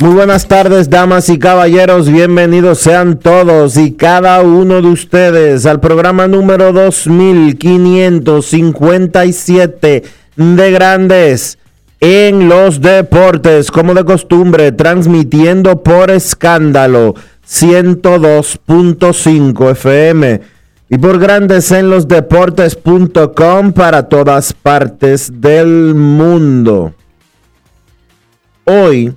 Muy buenas tardes, damas y caballeros. Bienvenidos sean todos y cada uno de ustedes al programa número 2557 de Grandes en los Deportes, como de costumbre, transmitiendo por escándalo 102.5 FM y por Grandes en los Deportes.com para todas partes del mundo. Hoy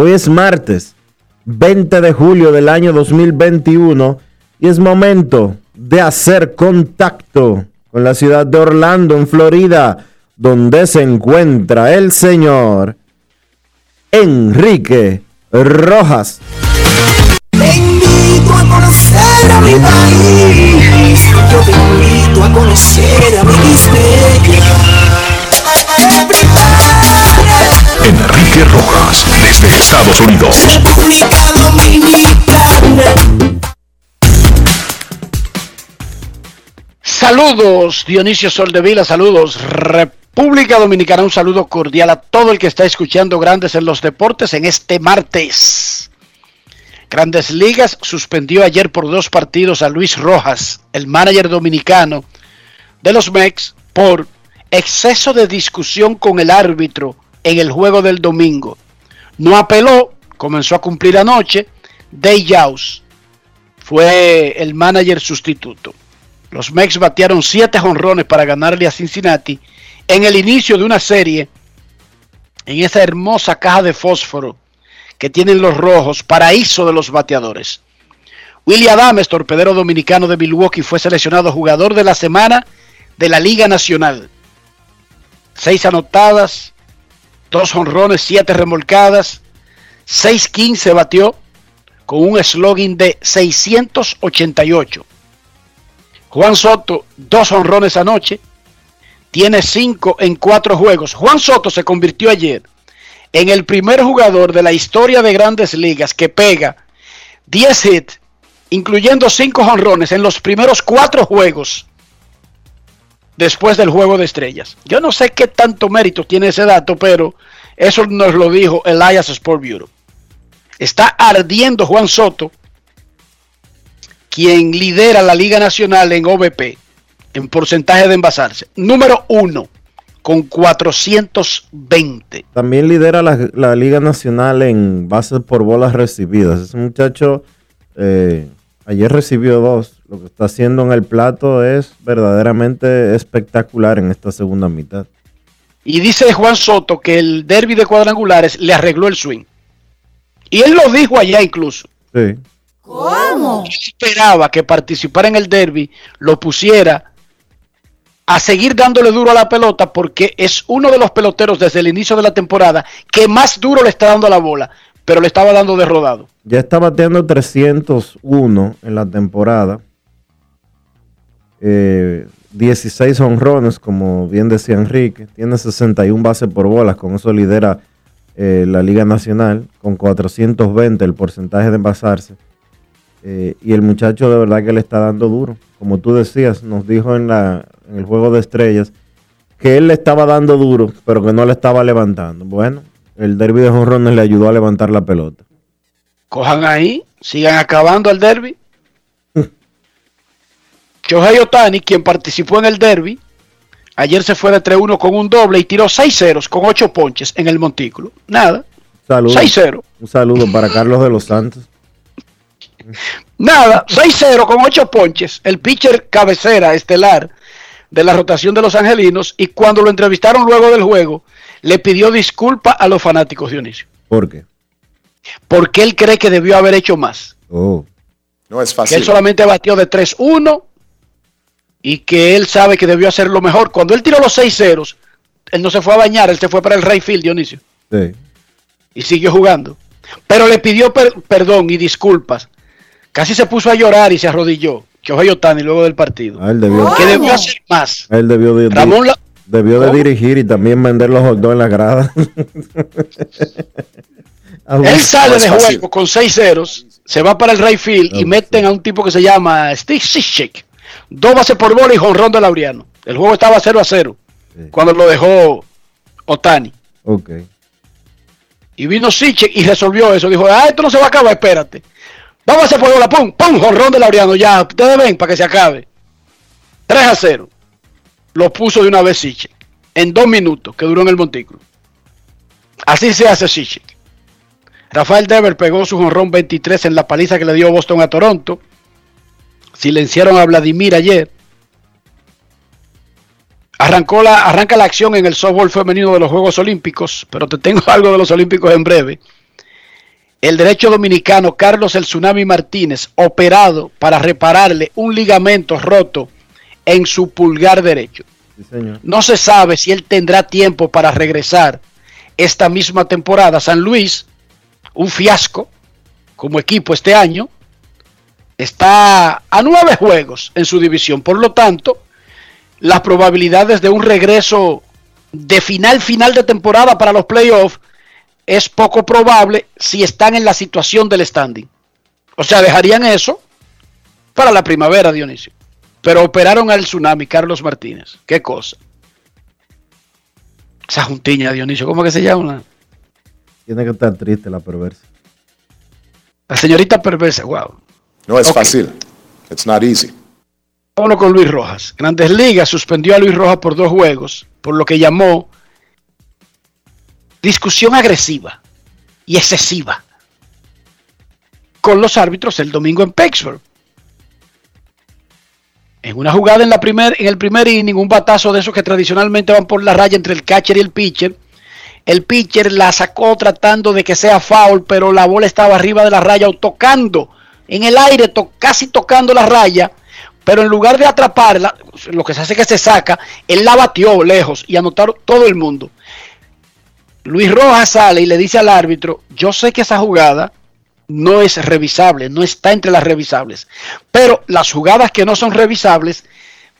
Hoy es martes 20 de julio del año 2021 y es momento de hacer contacto con la ciudad de Orlando, en Florida, donde se encuentra el señor Enrique Rojas. Te invito a conocer a mi país. Yo te invito a conocer a mi Enrique Rojas, desde Estados Unidos. República Dominicana. Saludos, Dionisio Soldevila, saludos, República Dominicana, un saludo cordial a todo el que está escuchando Grandes en los Deportes en este martes. Grandes Ligas suspendió ayer por dos partidos a Luis Rojas, el manager dominicano de los Mex, por exceso de discusión con el árbitro en el juego del domingo. No apeló, comenzó a cumplir anoche. Day Jaws fue el manager sustituto. Los Mex batearon siete jonrones para ganarle a Cincinnati en el inicio de una serie en esa hermosa caja de fósforo que tienen los rojos, paraíso de los bateadores. William Adames, torpedero dominicano de Milwaukee, fue seleccionado jugador de la semana de la Liga Nacional. Seis anotadas, dos honrones, siete remolcadas, 6-15 batió con un slogan de 688. Juan Soto, dos honrones anoche, tiene cinco en cuatro juegos. Juan Soto se convirtió ayer en el primer jugador de la historia de grandes ligas que pega 10 hits, incluyendo cinco honrones en los primeros cuatro juegos después del juego de estrellas. Yo no sé qué tanto mérito tiene ese dato, pero eso nos lo dijo Elias Sport Bureau. Está ardiendo Juan Soto, quien lidera la Liga Nacional en OVP, en porcentaje de envasarse. Número uno, con 420. También lidera la, la Liga Nacional en bases por bolas recibidas. Ese muchacho eh, ayer recibió dos. Lo que está haciendo en el plato es verdaderamente espectacular en esta segunda mitad. Y dice Juan Soto que el derby de cuadrangulares le arregló el swing. Y él lo dijo allá incluso. Sí. ¿Cómo? Yo esperaba que participara en el derby lo pusiera a seguir dándole duro a la pelota porque es uno de los peloteros desde el inicio de la temporada que más duro le está dando a la bola, pero le estaba dando de rodado. Ya está bateando 301 en la temporada. Eh, 16 honrones, como bien decía Enrique. Tiene 61 bases por bolas. Con eso lidera eh, la Liga Nacional. Con 420 el porcentaje de envasarse. Eh, y el muchacho de verdad que le está dando duro. Como tú decías, nos dijo en la, en el juego de estrellas, que él le estaba dando duro, pero que no le estaba levantando. Bueno, el derby de jonrones le ayudó a levantar la pelota. Cojan ahí, sigan acabando el derby. Shohei Otani, quien participó en el derby, ayer se fue de 3-1 con un doble y tiró 6 ceros con 8 ponches en el montículo. Nada. Saludos. 6-0. Un saludo para Carlos de los Santos. Nada, 6-0 con 8 ponches. El pitcher cabecera estelar de la rotación de los angelinos. Y cuando lo entrevistaron luego del juego, le pidió disculpas a los fanáticos, Dionisio. ¿Por qué? Porque él cree que debió haber hecho más. Oh, No es Que fácil. él solamente batió de 3-1 y que él sabe que debió hacerlo mejor. Cuando él tiró los 6 ceros, él no se fue a bañar, él se fue para el Rayfield, Dionisio. sí. y siguió jugando. Pero le pidió per- perdón y disculpas. Casi se puso a llorar y se arrodilló. Shohei Otani luego del partido. A él debió, Que debió hacer más. él debió de, Ramón La- debió de dirigir y también vender los hot dogs en la grada. Él sale de juego con 6 ceros, se va para el right field y meten a un tipo que se llama Steve Cishek. Dos bases por bola y jonrón de Laureano. El juego estaba 0 a 0 Sí. cuando lo dejó Otani. Ok. Y vino Siche y resolvió eso. Dijo, ah, esto no se va a acabar, espérate. Vamos a hacer por bola, pum, pum, jorrón de Laureano, ya, ustedes ven para que se acabe. 3 a 0. Lo puso de una vez Siche. En dos minutos, que duró en el montículo. Así se hace Siche. Rafael Dever pegó su jonrón 23 en la paliza que le dio Boston a Toronto. Silenciaron a Vladimir ayer. Arrancó la, arranca la acción en el softball femenino de los Juegos Olímpicos, pero te tengo algo de los Olímpicos en breve. El derecho dominicano Carlos El Tsunami Martínez, operado para repararle un ligamento roto en su pulgar derecho. Sí, señor. No se sabe si él tendrá tiempo para regresar esta misma temporada. San Luis, un fiasco como equipo este año, está a nueve juegos en su división. Por lo tanto, las probabilidades de un regreso de final final de temporada para los playoffs es poco probable si están en la situación del standing. O sea, dejarían eso para la primavera, Dionisio. Pero operaron al tsunami, Carlos Martínez. Qué cosa. Esa juntiña, Dionisio, ¿cómo que se llama? Tiene que estar triste la perversa. La señorita perversa, wow. No es fácil. It's not easy. Vámonos con Luis Rojas. Grandes Ligas suspendió a Luis Rojas por dos juegos, por lo que llamó discusión agresiva y excesiva con los árbitros el domingo en Pittsburgh. En una jugada en, la primer, en el primer inning, un batazo de esos que tradicionalmente van por la raya entre el catcher y el pitcher. El pitcher la sacó tratando de que sea foul, pero la bola estaba arriba de la raya o tocando en el aire, casi tocando la raya. Pero en lugar de atraparla, lo que se hace es que se saca, él la batió lejos y anotaron todo el mundo. Luis Rojas sale y le dice al árbitro, yo sé que esa jugada no es revisable, no está entre las revisables, pero las jugadas que no son revisables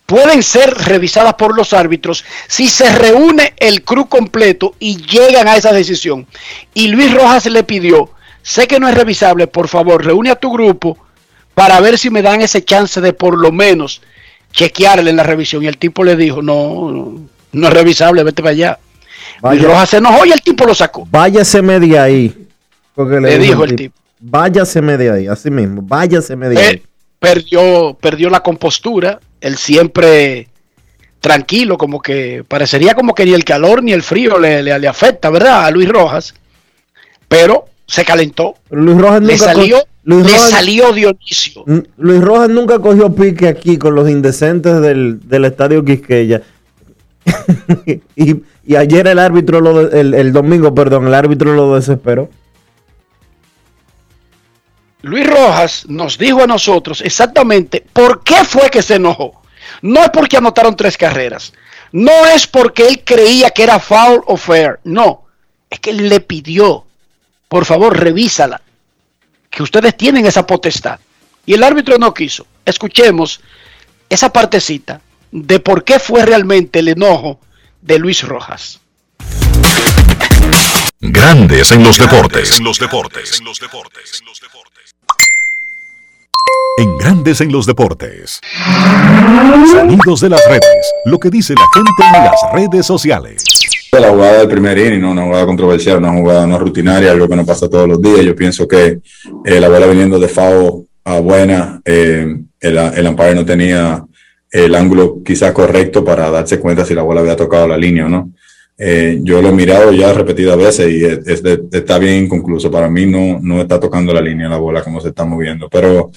pueden ser revisadas por los árbitros si se reúne el crew completo y llegan a esa decisión. Y Luis Rojas le pidió, sé que no es revisable, por favor, reúne a tu grupo para ver si me dan ese chance de por lo menos chequearle en la revisión. Y el tipo le dijo, no, no, no es revisable, vete para allá. Luis Vaya, Rojas se enojó y el tipo lo sacó. váyaseme de ahí. Porque Le dijo el tipo. Váyaseme de ahí, así mismo. Váyaseme de Eh, ahí. perdió, perdió la compostura, él siempre tranquilo, como que parecería como que ni el calor ni el frío le, le- le afecta, ¿verdad? A Luis Rojas, pero se calentó, Pero Luis Rojas le nunca co- salió, Luis le Rojas- salió Dionisio. Luis Rojas nunca cogió pique aquí con los indecentes del, del estadio Quisqueya. y, y ayer el árbitro, lo de- el, el domingo, perdón, el árbitro lo desesperó. Luis Rojas nos dijo a nosotros exactamente por qué fue que se enojó. No es porque anotaron tres carreras. No es porque él creía que era foul o fair. No. Es que él le pidió, por favor, revísala. Que ustedes tienen esa potestad. Y el árbitro no quiso. Escuchemos esa partecita de por qué fue realmente el enojo de Luis Rojas. Grandes en los deportes. En los deportes. En Grandes en los Deportes. Sonidos de las redes. Lo que dice la gente en las redes sociales. La jugada del primer inning, ¿no? una jugada controversial, una jugada no rutinaria, algo que no pasa todos los días. Yo pienso que eh, la bola viniendo de FAO a buena, eh, el, el umpire no tenía el ángulo quizás correcto para darse cuenta si la bola había tocado la línea o no. Eh, yo lo he mirado ya repetidas veces y es está bien inconcluso. Para mí no, no está tocando la línea la bola como se está moviendo, pero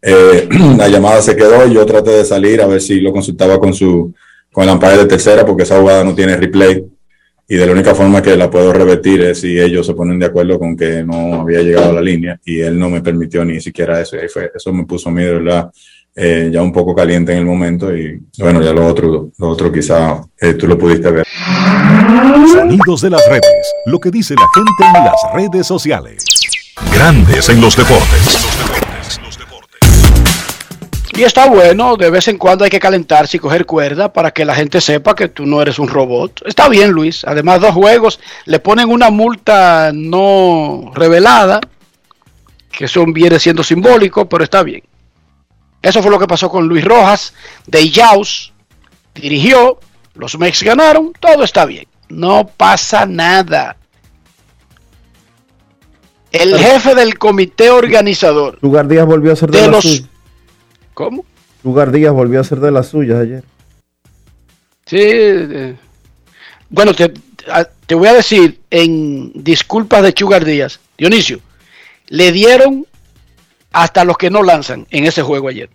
eh, la llamada se quedó y yo traté de salir a ver si lo consultaba con su con el umpire de tercera porque esa jugada no tiene replay y de la única forma que la puedo revertir es si ellos se ponen de acuerdo con que no había llegado a la línea y él no me permitió ni siquiera eso. Y fue, eso me puso a mí de verdad eh, ya un poco caliente en el momento y bueno ya lo otro lo otro quizá eh, tú lo pudiste ver. Sonidos de las redes lo que dice la gente en las redes sociales. Grandes en los deportes y está bueno, de vez en cuando hay que calentarse y coger cuerda para que la gente sepa que tú no eres un robot. Está bien, Luis. Además, dos juegos le ponen una multa no revelada, que eso viene siendo simbólico, pero está bien. Eso fue lo que pasó con Luis Rojas de Yaus. Dirigió, los Mex ganaron, todo está bien. No pasa nada. El jefe del comité organizador. Lugar Díaz volvió a ser de, los. ¿Cómo? Lugar Díaz volvió a ser de las suyas ayer. Sí. eh, Bueno, te, te voy a decir en disculpas de Chugar Díaz, Dionisio, le dieron hasta los que no lanzan en ese juego ayer.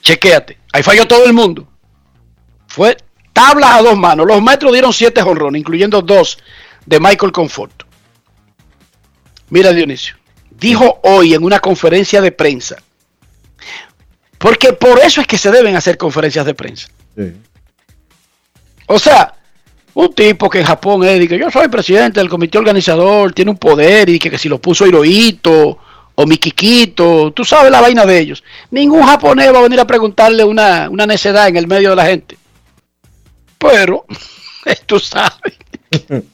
Chequéate, ahí falló todo el mundo. Fue tablas a dos manos. Los metros dieron siete jonrones, incluyendo dos de Michael Conforto. Mira, Dionisio, dijo hoy en una conferencia de prensa, porque por eso es que se deben hacer conferencias de prensa. Sí. O sea, un tipo que en Japón es, que yo soy presidente del comité organizador, tiene un poder y que, que si lo puso Hirohito o Mikikito, tú sabes la vaina de ellos. Ningún japonés va a venir a preguntarle una, una necedad en el medio de la gente. Pero, tú sabes, esto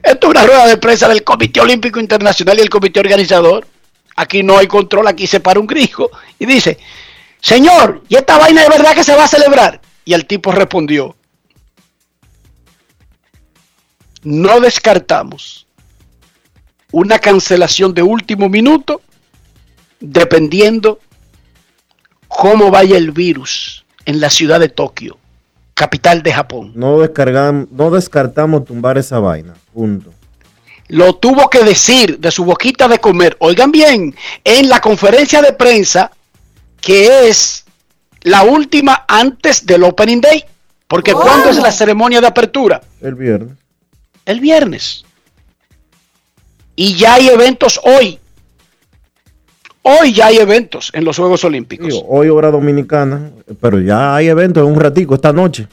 es una rueda de prensa del Comité Olímpico Internacional y el comité organizador. Aquí no hay control, aquí se para un grijo y dice, señor, ¿y esta vaina de verdad que se va a celebrar? Y el tipo respondió, no descartamos una cancelación de último minuto dependiendo cómo vaya el virus en la ciudad de Tokio, capital de Japón. No, no descartamos tumbar esa vaina. Punto. Lo tuvo que decir de su boquita de comer. Oigan bien, en la conferencia de prensa que es la última antes del Opening Day. Porque ¿cuándo es la ceremonia de apertura? El viernes. el viernes. Y ya hay eventos hoy. Hoy ya hay eventos en los Juegos Olímpicos. Digo, hoy hora dominicana, pero ya hay eventos en un ratico, esta noche.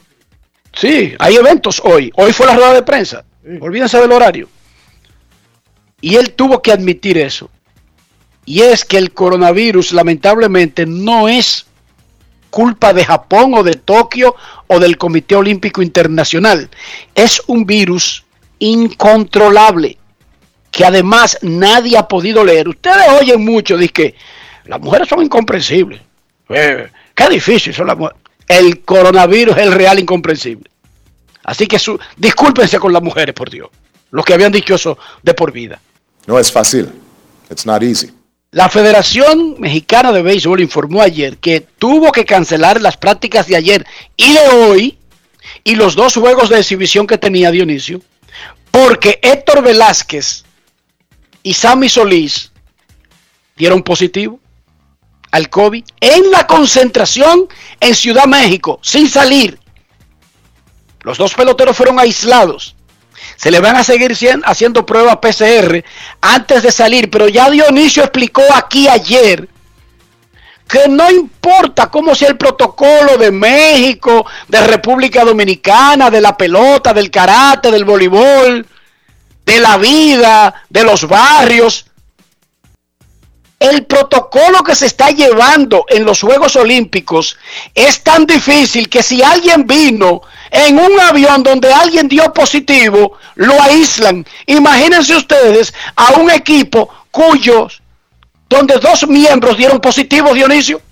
Sí, hay eventos hoy. Hoy fue la rueda de prensa. Olvídense del horario. Y él tuvo que admitir eso. Y es que el coronavirus lamentablemente no es culpa de Japón o de Tokio o del Comité Olímpico Internacional. Es un virus incontrolable que además nadie ha podido leer. Ustedes oyen mucho de que las mujeres son incomprensibles. Eh, qué difícil son las mujeres. El coronavirus es el real incomprensible. Así que discúlpense con las mujeres, por Dios. Los que habían dicho eso de por vida. No es fácil. It's not easy. La Federación Mexicana de Béisbol informó ayer que tuvo que cancelar las prácticas de ayer y de hoy y los dos juegos de exhibición que tenía Dionisio, porque Héctor Velázquez y Sammy Solís dieron positivo al COVID en la concentración en Ciudad México, sin salir. Los dos peloteros fueron aislados. Se le van a seguir cien- haciendo pruebas PCR antes de salir, pero ya Dionisio explicó aquí ayer que no importa cómo sea el protocolo de México, de República Dominicana, de la pelota, del karate, del voleibol, de la vida, de los barrios. El protocolo que se está llevando en los Juegos Olímpicos es tan difícil que si alguien vino en un avión donde alguien dio positivo, lo aíslan. Imagínense ustedes a un equipo cuyos donde dos miembros dieron positivo, Dionisio.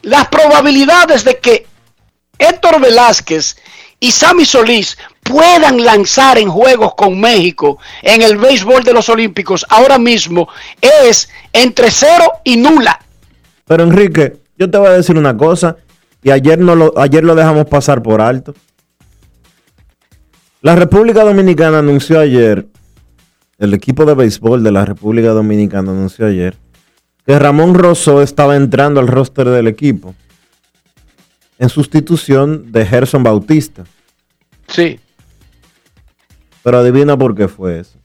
Las probabilidades de que Héctor Velázquez y Sammy Solís puedan lanzar en juegos con México en el béisbol de los Olímpicos ahora mismo es entre cero y nula. Pero Enrique, yo te voy a decir una cosa, y ayer, no lo, ayer lo dejamos pasar por alto. La República Dominicana anunció ayer, el equipo de béisbol de la República Dominicana anunció ayer, que Ramón Rosso estaba entrando al roster del equipo en sustitución de Gerson Bautista. Sí. Pero adivina por qué fue eso.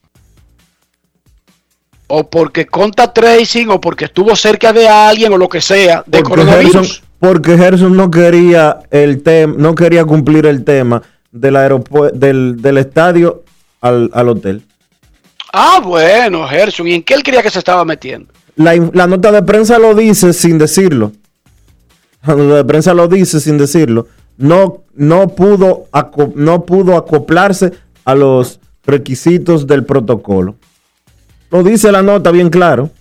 O porque conta tracing, o porque estuvo cerca de alguien, o lo que sea, de Porque coronavirus. Gerson, porque Gerson no quería el tema, no quería cumplir el tema del aeropu- del, del estadio al, al hotel. Ah, bueno, Gerson. ¿Y en qué él creía que se estaba metiendo? La, la nota de prensa lo dice sin decirlo. La nota de prensa lo dice sin decirlo. No, no, pudo, no pudo acoplarse a los requisitos del protocolo. Lo dice la nota bien claro.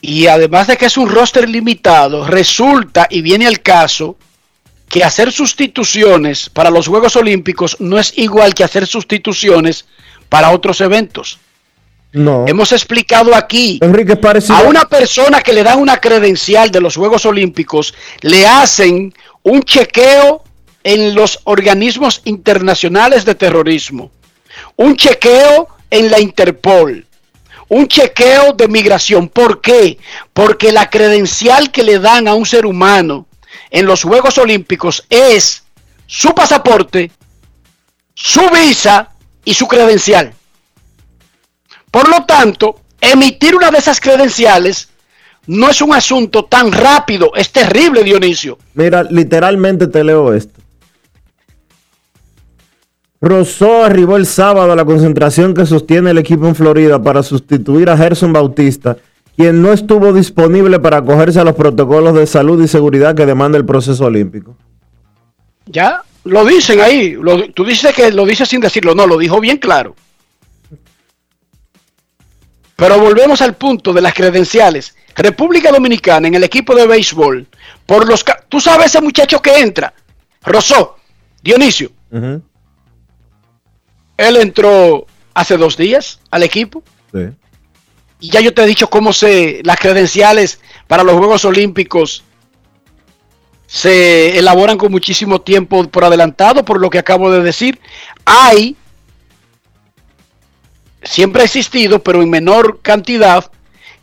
Y además de que es un roster limitado, resulta y viene al caso que hacer sustituciones para los Juegos Olímpicos no es igual que hacer sustituciones para otros eventos. No. Hemos explicado aquí Enrique es parecido. a una persona que le dan una credencial de los Juegos Olímpicos, le hacen un chequeo en los organismos internacionales de terrorismo, un chequeo en la Interpol, un chequeo de migración. ¿Por qué? Porque la credencial que le dan a un ser humano en los Juegos Olímpicos es su pasaporte, su visa y su credencial. Por lo tanto, emitir una de esas credenciales no es un asunto tan rápido, es terrible, Dionisio. Mira, literalmente te leo esto. Rousseau arribó el sábado a la concentración que sostiene el equipo en Florida para sustituir a Gerson Bautista, quien no estuvo disponible para acogerse a los protocolos de salud y seguridad que demanda el proceso olímpico. Ya lo dicen ahí, lo- tú dices que lo dices sin decirlo, no, lo dijo bien claro. Pero volvemos al punto de las credenciales. República Dominicana en el equipo de béisbol, por los tú sabes ese muchacho que entra, Rosó, Dionisio, Ujú, él entró hace dos días al equipo. sí. Y ya yo te he dicho cómo se las credenciales para los Juegos Olímpicos se elaboran con muchísimo tiempo por adelantado, por lo que acabo de decir. Hay, siempre ha existido, pero en menor cantidad,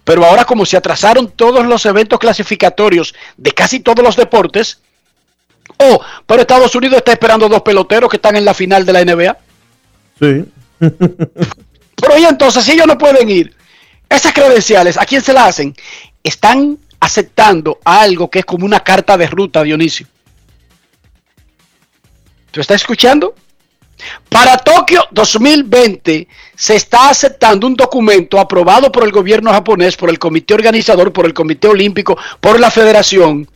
pero ahora como se atrasaron todos los eventos clasificatorios de casi todos los deportes, oh, pero Estados Unidos está esperando dos peloteros que están en la final de la NBA. Sí. Pero y entonces, si ellos no pueden ir, esas credenciales, ¿a quién se las hacen? Están aceptando algo que es como una carta de ruta, Dionisio. ¿Tú estás escuchando? Para Tokio 2020 se está aceptando un documento aprobado por el gobierno japonés, por el comité organizador, por el comité olímpico, por la federación,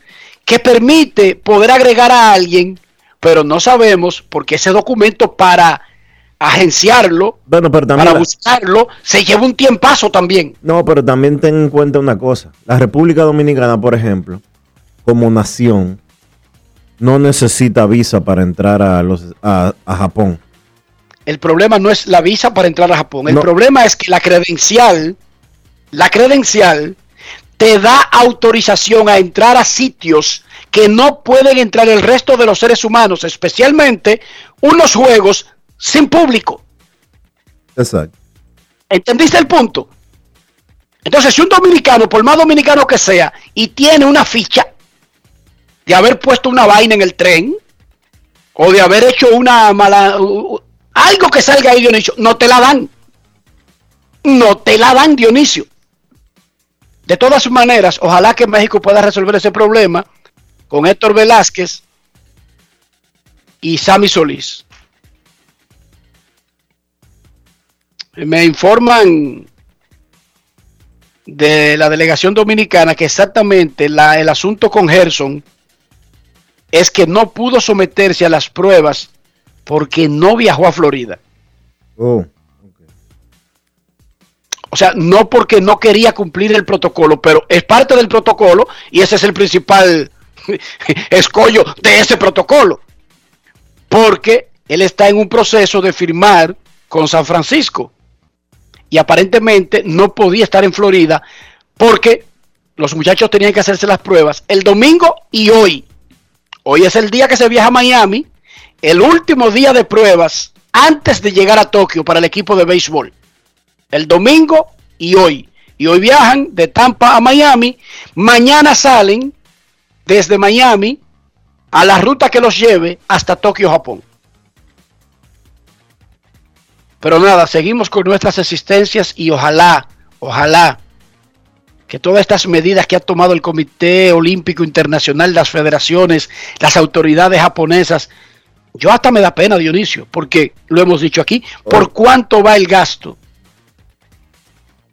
que permite poder agregar a alguien, pero no sabemos porque ese documento para agenciarlo, Bueno, pero también. para buscarlo, se lleva un tiempazo también. No, pero también ten en cuenta una cosa. La República Dominicana, por ejemplo, como nación, no necesita visa para entrar a, los, a, a Japón. El problema no es la visa para entrar a Japón. El No. problema es que la credencial, la credencial te da autorización a entrar a sitios que no pueden entrar el resto de los seres humanos, especialmente unos juegos sin público. Exacto. ¿Entendiste el punto? Entonces, si un dominicano, por más dominicano que sea, y tiene una ficha de haber puesto una vaina en el tren, o de haber hecho una mala... algo que salga ahí, Dionisio, no te la dan. No te la dan, Dionisio. De todas maneras, ojalá que México pueda resolver ese problema con Héctor Velázquez y Sammy Solís. Me informan de la delegación dominicana que exactamente la- el asunto con Gerson es que no pudo someterse a las pruebas porque no viajó a Florida. Oh. O sea, no porque no quería cumplir el protocolo, pero es parte del protocolo y ese es el principal escollo de ese protocolo. Porque él está en un proceso de firmar con San Francisco y aparentemente no podía estar en Florida porque los muchachos tenían que hacerse las pruebas el domingo y hoy. Hoy es el día que se viaja a Miami, el último día de pruebas antes de llegar a Tokio para el equipo de béisbol. El domingo y hoy. Y hoy viajan de Tampa a Miami. Mañana salen desde Miami a la ruta que los lleve hasta Tokio, Japón. Pero nada, seguimos con nuestras existencias y ojalá, ojalá que todas estas medidas que ha tomado el Comité Olímpico Internacional, las federaciones, las autoridades japonesas, yo hasta me da pena, Dionisio, porque lo hemos dicho aquí, ¿por cuánto va el gasto?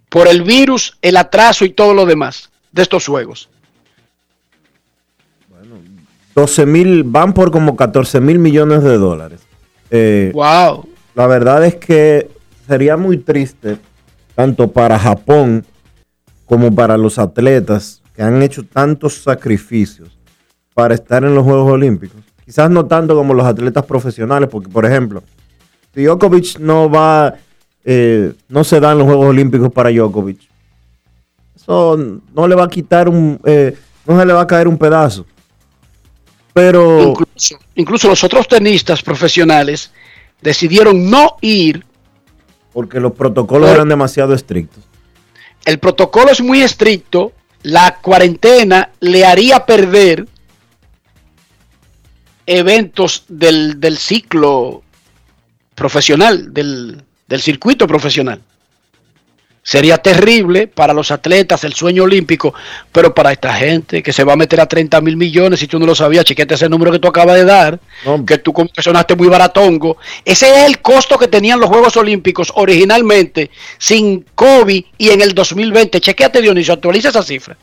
Por el virus, el atraso y todo lo demás de estos juegos. 12 mil, van por como 14 mil millones de dólares. wow. La verdad es que sería muy triste, tanto para Japón como para los atletas que han hecho tantos sacrificios para estar en los Juegos Olímpicos. Quizás no tanto como los atletas profesionales, porque por ejemplo, si Djokovic no va, eh, no se dan los Juegos Olímpicos para Djokovic, eso no le va a quitar un, eh, no se le va a caer un pedazo. Pero incluso, incluso los otros tenistas profesionales decidieron no ir. Porque los protocolos eran demasiado estrictos. El protocolo es muy estricto. La cuarentena le haría perder eventos del, del ciclo profesional, del, del circuito profesional. Sería terrible para los atletas el sueño olímpico, pero para esta gente que se va a meter a 30 mil millones, si tú no lo sabías, chiquete ese número que tú acabas de dar, que tú sonaste muy baratongo. Ese es el costo que tenían los Juegos Olímpicos originalmente, sin COVID y en el 2020. Chequeate, Dionisio, actualiza esa cifra.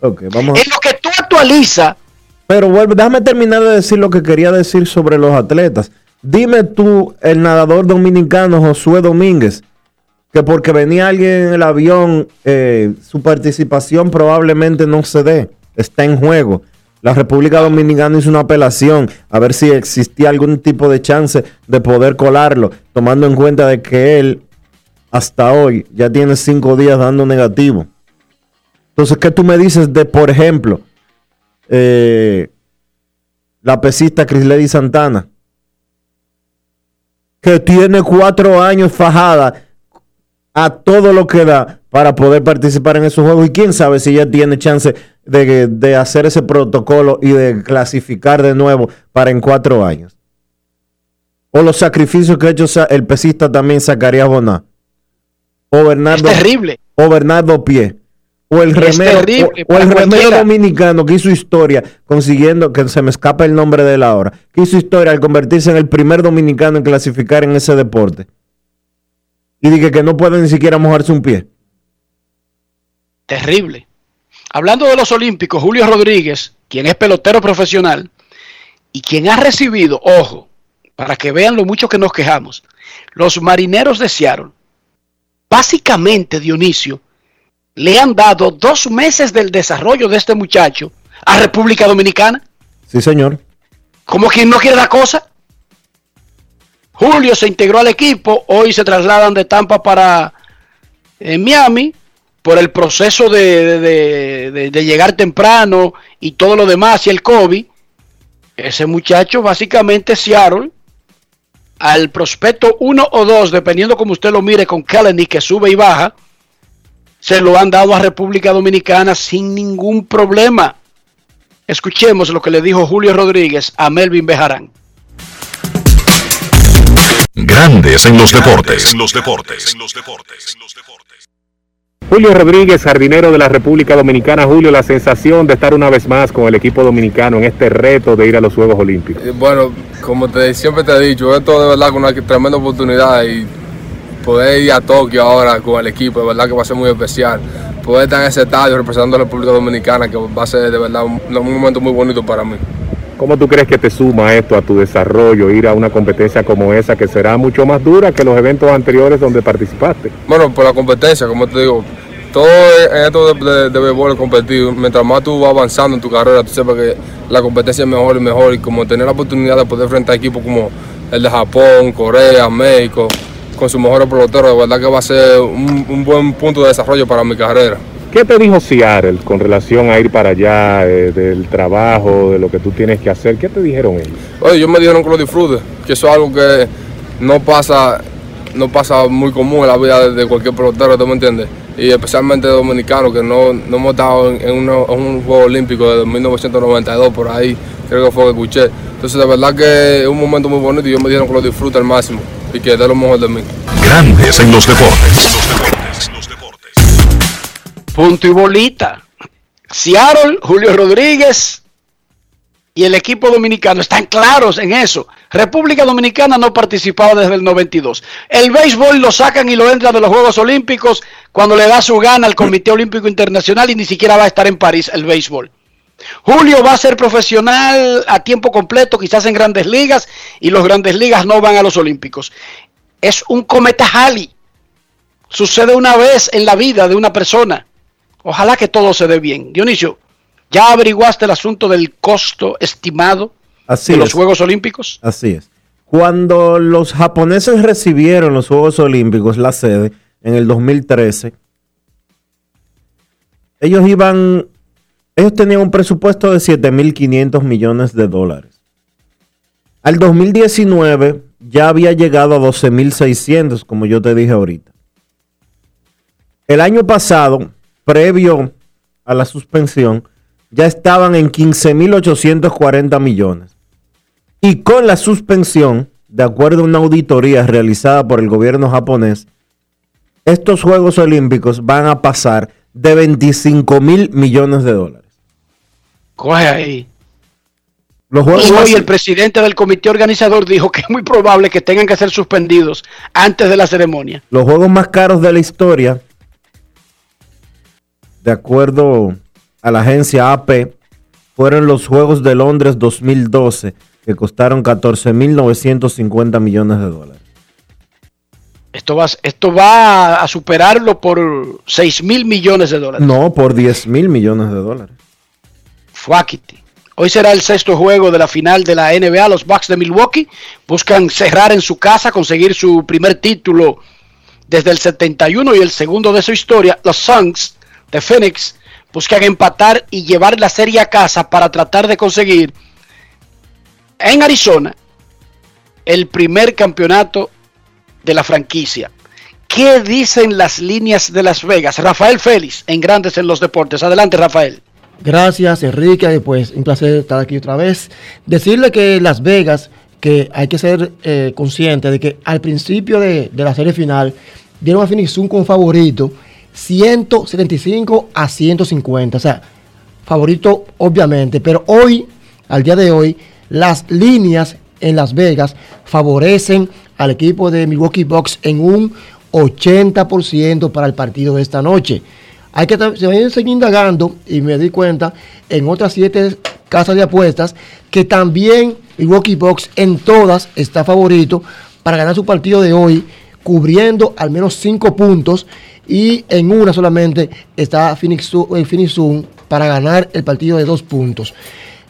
Okay, vamos Es lo que tú actualizas. Pero vuelve, déjame terminar de decir lo que quería decir sobre los atletas. Dime tú, el nadador dominicano Josué Domínguez que porque venía alguien en el avión, eh, su participación probablemente no se dé, está en juego. La República Dominicana hizo una apelación a ver si existía algún tipo de chance de poder colarlo, tomando en cuenta de que él hasta hoy ya tiene cinco días dando negativo. Entonces, ¿qué tú me dices de, por ejemplo, eh, la pesista Crisledi Santana? Que tiene cuatro años fajada a todo lo que da para poder participar en esos juegos. Y quién sabe si ya tiene chance de, hacer ese protocolo y de clasificar de nuevo para en cuatro años. O los sacrificios que ha hecho el pesista también sacaría Boná. O Bernardo. terrible. O Bernardo Pie. O el remero, o, el remero dominicano que hizo historia consiguiendo, que se me escapa el nombre de la hora, que hizo historia al convertirse en el primer dominicano en clasificar en ese deporte y dije que no puede ni siquiera mojarse un pie. Terrible. Hablando de los Olímpicos, Julio Rodríguez, quien es pelotero profesional y quien ha recibido, ojo, para que vean lo mucho que nos quejamos, los marineros de Seattle, básicamente, Dionisio, le han dado dos meses del desarrollo de este muchacho a República Dominicana. Sí, señor. Como quien no quiere la cosa. Julio se integró al equipo, hoy se trasladan de Tampa para eh, Miami por el proceso de, llegar temprano y todo lo demás y el COVID. Ese muchacho básicamente Seattle al prospecto 1 o 2, dependiendo como usted lo mire con Kelleny que sube y baja, se lo han dado a República Dominicana sin ningún problema. Escuchemos lo que le dijo Julio Rodríguez a Melvin Bejarán. Grandes en los deportes. los deportes. Julio Rodríguez, jardinero de la República Dominicana. Julio, la sensación de estar una vez más con el equipo dominicano en este reto de ir a los Juegos Olímpicos. Eh, bueno, como te, siempre te he dicho, esto de verdad con una tremenda oportunidad y poder ir a Tokio ahora con el equipo, de verdad que va a ser muy especial. Poder estar en ese estadio representando a la República Dominicana, que va a ser de verdad un momento muy bonito para mí. ¿Cómo tú crees que te suma esto a tu desarrollo, ir a una competencia como esa que será mucho más dura que los eventos anteriores donde participaste? Bueno, por la competencia, como te digo, todo esto de, de, es competir. Mientras más tú vas avanzando en tu carrera, tú sepas que la competencia es mejor y mejor. Y como tener la oportunidad de poder enfrentar equipos como el de Japón, Corea, México, con sus mejores peloteros, de verdad que va a ser un buen punto de desarrollo para mi carrera. ¿Qué te dijo Seattle con relación a ir para allá, eh, del trabajo, de lo que tú tienes que hacer? ¿Qué te dijeron ellos? Oye, ellos me dijeron que lo disfrute, que eso es algo que no pasa, no pasa muy común en la vida de, cualquier pelotero, ¿tú me entiendes? Y especialmente dominicanos que no, no hemos estado en, en, uno, en, un Juego Olímpico de 1992, por ahí, creo que fue que escuché. Entonces, de verdad que es un momento muy bonito y ellos me dijeron que lo disfrute al máximo y que dé lo mejor de mí. Grandes en los deportes. Punto y bolita. Seattle, Julio Rodríguez y el equipo dominicano están claros en eso. República Dominicana no participaba desde el 92. El béisbol lo sacan y lo entran de los Juegos Olímpicos cuando le da su gana al Comité Olímpico Internacional y ni siquiera va a estar en París el béisbol. Julio va a ser profesional a tiempo completo, quizás en grandes ligas, y los grandes ligas no van a los Olímpicos. Es un cometa Halley. Sucede una vez en la vida de una persona. Ojalá que todo se dé bien. Dionisio, ¿ya averiguaste el asunto del costo estimado Así de los es. Juegos Olímpicos? Así es. Cuando los japoneses recibieron los Juegos Olímpicos, la sede, en el 2013, ellos iban, ellos tenían un presupuesto de 7.500 millones de dólares. Al 2019 ya había llegado a 12.600, como yo te dije ahorita. El año pasado, previo a la suspensión, ya estaban en 15.840 millones. Y con la suspensión, de acuerdo a una auditoría realizada por el gobierno japonés, estos Juegos Olímpicos van a pasar de 25 mil millones de dólares. Coge ahí. Los Juegos Y hoy el presidente del comité organizador dijo que es muy probable que tengan que ser suspendidos antes de la ceremonia. Los juegos más caros de la historia, de acuerdo a la agencia AP, fueron los Juegos de Londres 2012, que costaron 14.950 millones de dólares. Esto va, esto va a superarlo por 6 mil millones de dólares. No, por 10 mil millones de dólares. Fuakiti. Hoy será el sexto juego de la final de la NBA. Los Bucks de Milwaukee buscan cerrar en su casa, conseguir su primer título desde el 71 y el segundo de su historia. Los Suns de Phoenix buscan empatar y llevar la serie a casa para tratar de conseguir en Arizona el primer campeonato de la franquicia. ¿Qué dicen las líneas de Las Vegas? Rafael Félix en Grandes en los Deportes. Adelante, Rafael. Gracias, Enrique. Pues un placer estar aquí otra vez. Decirle que Las Vegas, que hay que ser eh, consciente de que al principio de, de la serie final dieron a Phoenix Sun como favorito 175 a 150. O sea, favorito obviamente. Pero hoy, al día de hoy, las líneas en Las Vegas favorecen al equipo de Milwaukee Bucks en un 80% para el partido de esta noche. Hay que seguir indagando y me di cuenta en otras siete casas de apuestas que también Milwaukee Bucks en todas está favorito para ganar su partido de hoy, cubriendo al menos cinco puntos y en una solamente está Phoenix, eh, Phoenix Sun para ganar el partido de dos puntos.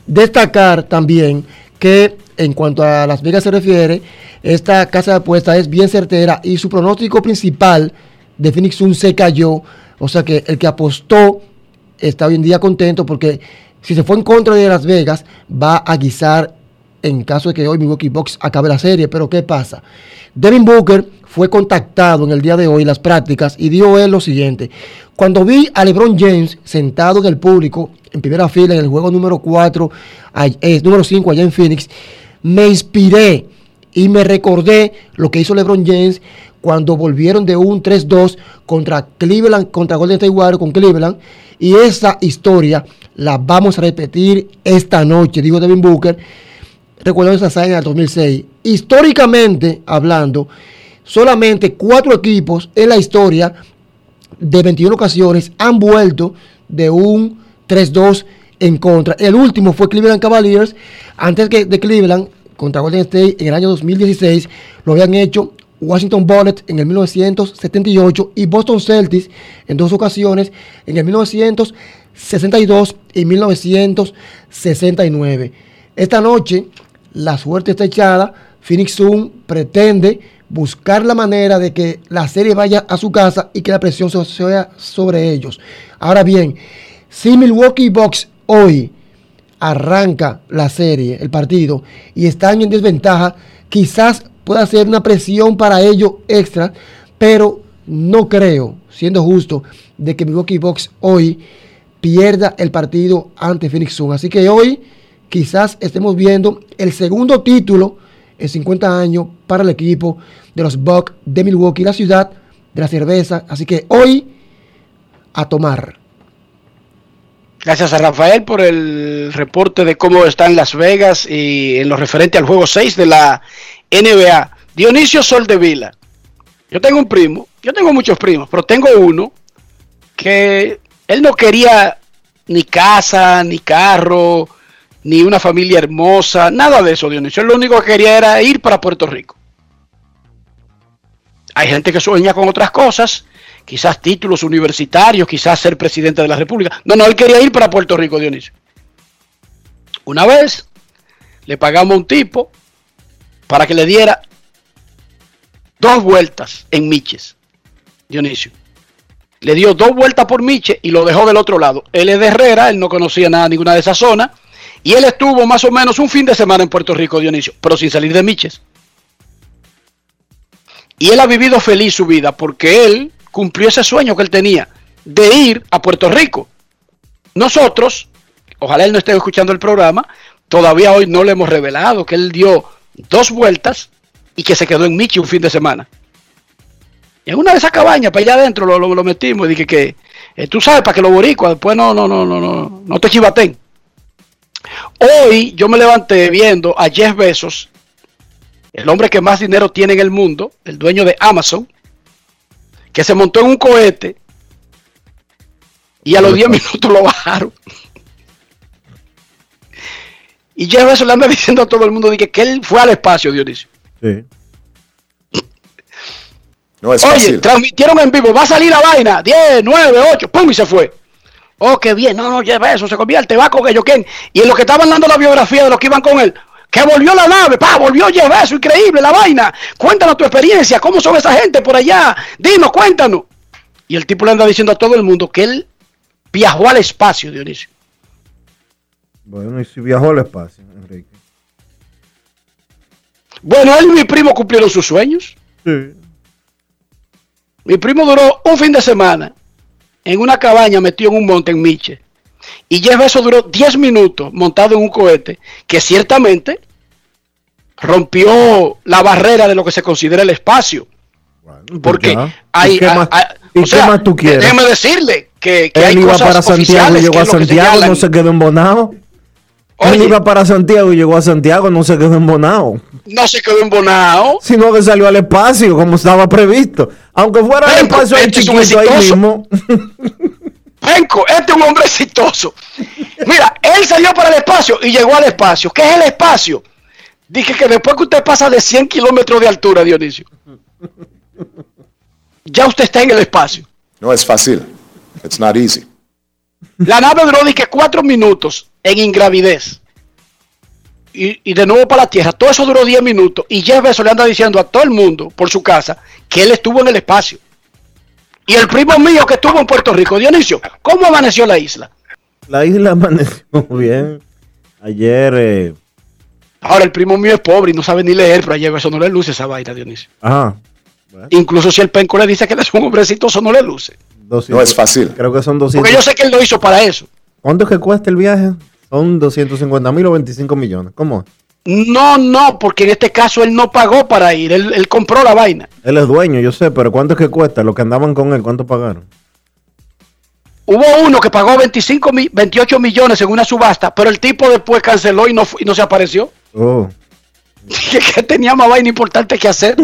Destacar también que en cuanto a Las Vegas se refiere, esta casa de apuestas es bien certera y su pronóstico principal de Phoenix Sun se cayó. O sea que el que apostó está hoy en día contento porque si se fue en contra de Las Vegas va a guisar en caso de que hoy Milwaukee Bucks acabe la serie. Pero ¿qué pasa? Devin Booker fue contactado en el día de hoy en las prácticas y dijo él lo siguiente. Cuando vi a LeBron James sentado en el público, en primera fila en el juego número 4, eh, número 5 allá en Phoenix, me inspiré y me recordé lo que hizo LeBron James cuando volvieron de un 3-2 contra Cleveland, contra Golden State Warriors con Cleveland. Y esa historia la vamos a repetir esta noche, digo Devin Booker, recordando esa hazaña del 2006. Históricamente hablando, solamente cuatro equipos en la historia de 21 ocasiones han vuelto de un 3-2 en contra. El último fue Cleveland Cavaliers. Antes que de Cleveland, contra Golden State en el año 2016, lo habían hecho Washington Bullets en el 1978 y Boston Celtics en dos ocasiones en el 1962 y 1969. Esta noche la suerte está echada. Phoenix Sun pretende buscar la manera de que la serie vaya a su casa y que la presión sea sobre ellos. Ahora bien, si Milwaukee Bucks hoy arranca la serie, el partido, y están en desventaja, quizás pueda ser una presión para ellos extra, pero no creo, siendo justo, de que Milwaukee Bucks hoy pierda el partido ante Phoenix Sun. Así que hoy quizás estemos viendo el segundo título en 50 años para el equipo de los Bucks de Milwaukee, la ciudad de la cerveza. Así que hoy a tomar. Gracias a Rafael por el reporte de cómo está en Las Vegas y en lo referente al juego 6 de la NBA. Dionisio Soldevila. Yo tengo un primo, yo tengo muchos primos, pero tengo uno que él no quería ni casa, ni carro, ni una familia hermosa, nada de eso, Dionisio. Él lo único que quería era ir para Puerto Rico. Hay gente que sueña con otras cosas, quizás títulos universitarios, quizás ser presidente de la República. No, no, él quería ir para Puerto Rico, Dionisio. Una vez le pagamos a un tipo para que le diera dos vueltas en Miches, Dionisio. Le dio dos vueltas por Miche y lo dejó del otro lado. Él es de Herrera, él no conocía nada, ninguna de esa zona. Y él estuvo más o menos un fin de semana en Puerto Rico, Dionisio, pero sin salir de Miches. Y él ha vivido feliz su vida porque él cumplió ese sueño que él tenía de ir a Puerto Rico. Nosotros, ojalá él no esté escuchando el programa, todavía hoy no le hemos revelado que él dio dos vueltas y que se quedó en Michi un fin de semana. En una de esas cabañas, para allá adentro, lo, lo, metimos y dije que eh, tú sabes para que lo boricuas después no, no, no, no, no, no te chivaten. Hoy yo me levanté viendo a Jeff Bezos, el hombre que más dinero tiene en el mundo, el dueño de Amazon, que se montó en un cohete y a los 10 minutos lo bajaron. Y Jeff Bezos le anda diciendo a todo el mundo que, que él fue al espacio, Dionisio. Sí. No es Oye, fácil. transmitieron en vivo, va a salir la vaina, 10, 9, 8, pum, y se fue. Oh, qué bien, no, no, Jeff Bezos se convierte, va con ellos, ¿quién? Y en lo que estaban dando la biografía de los que iban con él, que volvió la nave, pa, volvió Jeff Bezos, increíble la vaina. Cuéntanos tu experiencia, cómo son esa gente por allá, dinos, cuéntanos. Y el tipo le anda diciendo a todo el mundo que él viajó al espacio, Dionisio. Bueno, y si viajó al espacio, Enrique. Bueno, él y mi primo cumplieron sus sueños. Sí. Mi primo duró un fin de semana en una cabaña metido en un monte en Miche. Y Jeff Bezos duró 10 minutos montado en un cohete que ciertamente rompió la barrera de lo que se considera el espacio. porque hay, ¿Y más, ¿y qué más tú quieres? Déjeme decirle que, que Él hay iba cosas para Santiago y llegó a Santiago, no se quedó embonado. Él Oye. iba para Santiago y llegó a Santiago, no se quedó embonado. No se quedó embonado. Sino que salió al espacio como estaba previsto. Aunque fuera al espacio ahí este es un chiquito ahí mismo. Penco, este es un hombre exitoso. Mira, él salió para el espacio y llegó al espacio. ¿Qué es el espacio? Dije que después que usted pasa de 100 kilómetros de altura, Dionisio, ya usted está en el espacio. No es fácil. It's not easy. La nave duró dije cuatro minutos en ingravidez. Y, y de nuevo para la Tierra. Todo eso duró 10 minutos. Y Jeff Bezos le anda diciendo a todo el mundo por su casa que él estuvo en el espacio. Y el primo mío que estuvo en Puerto Rico, Dionisio, ¿cómo amaneció la isla? La isla amaneció bien. Ayer, eh, Ahora, el primo mío es pobre y no sabe ni leer, pero a Jeff Bezos no le luce esa vaina, Dionisio. ajá. Incluso si el penco le dice que él es un hombre exitoso, no le luce. 200, No es fácil. Creo que son 200. Porque yo sé que él lo hizo para eso. ¿Cuánto es que cuesta el viaje? Son 250 mil o 25 millones. ¿Cómo? No, no, porque en este caso él no pagó para ir, él, él compró la vaina. Él es dueño, yo sé, pero ¿cuánto es que cuesta? Los que andaban con él, ¿cuánto pagaron? Hubo uno que pagó 25 mi- 28 millones en una subasta, pero el tipo después canceló y no, y no se apareció. Oh, que tenía más vaina importante que hacer.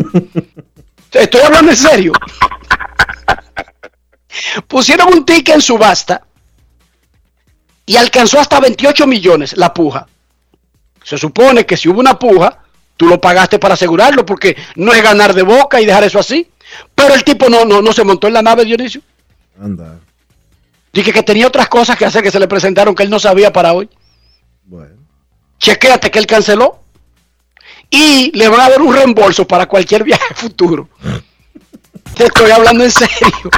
Estoy hablando en serio. Pusieron un ticket en subasta y alcanzó hasta 28 millones la puja. Se supone que si hubo una puja, tú lo pagaste para asegurarlo, porque no es ganar de boca y dejar eso así. Pero el tipo no, no, no se montó en la nave, Dionisio. Anda. Dije que tenía otras cosas que hacer que se le presentaron que él no sabía para hoy. Bueno. Chequéate que él canceló. Y le van a dar un reembolso para cualquier viaje futuro. Te estoy hablando en serio.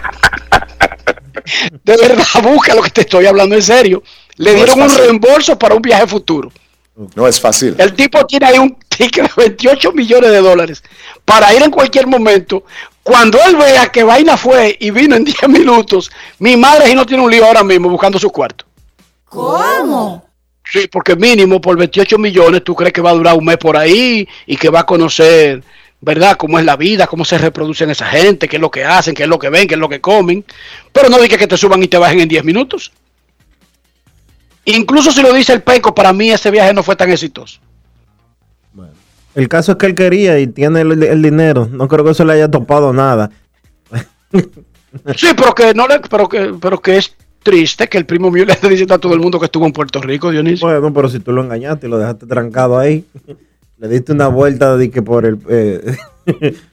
De verdad, busca lo que te estoy hablando en serio. Le No es dieron un fácil. reembolso para un viaje futuro. No es fácil. El tipo tiene ahí un ticket de 28 millones de dólares para ir en cualquier momento. Cuando él vea que vaina fue y vino en 10 minutos, mi madre si no tiene un lío ahora mismo buscando su cuarto. ¿Cómo? Sí, porque mínimo por 28 millones tú crees que va a durar un mes por ahí y que va a conocer, ¿verdad? Cómo es la vida, cómo se reproducen esa gente, qué es lo que hacen, qué es lo que ven, qué es lo que comen. Pero no diga que te suban y te bajen en 10 minutos. Incluso si lo dice el Penco, para mí ese viaje no fue tan exitoso. El caso es que él quería y tiene el, el dinero. No creo que eso le haya topado nada. Sí, pero que no le, pero que, pero que es triste que el primo mío le esté diciendo a todo el mundo que estuvo en Puerto Rico, Dionisio. Bueno, pero si tú lo engañaste y lo dejaste trancado ahí, le diste una vuelta de que por el... eh,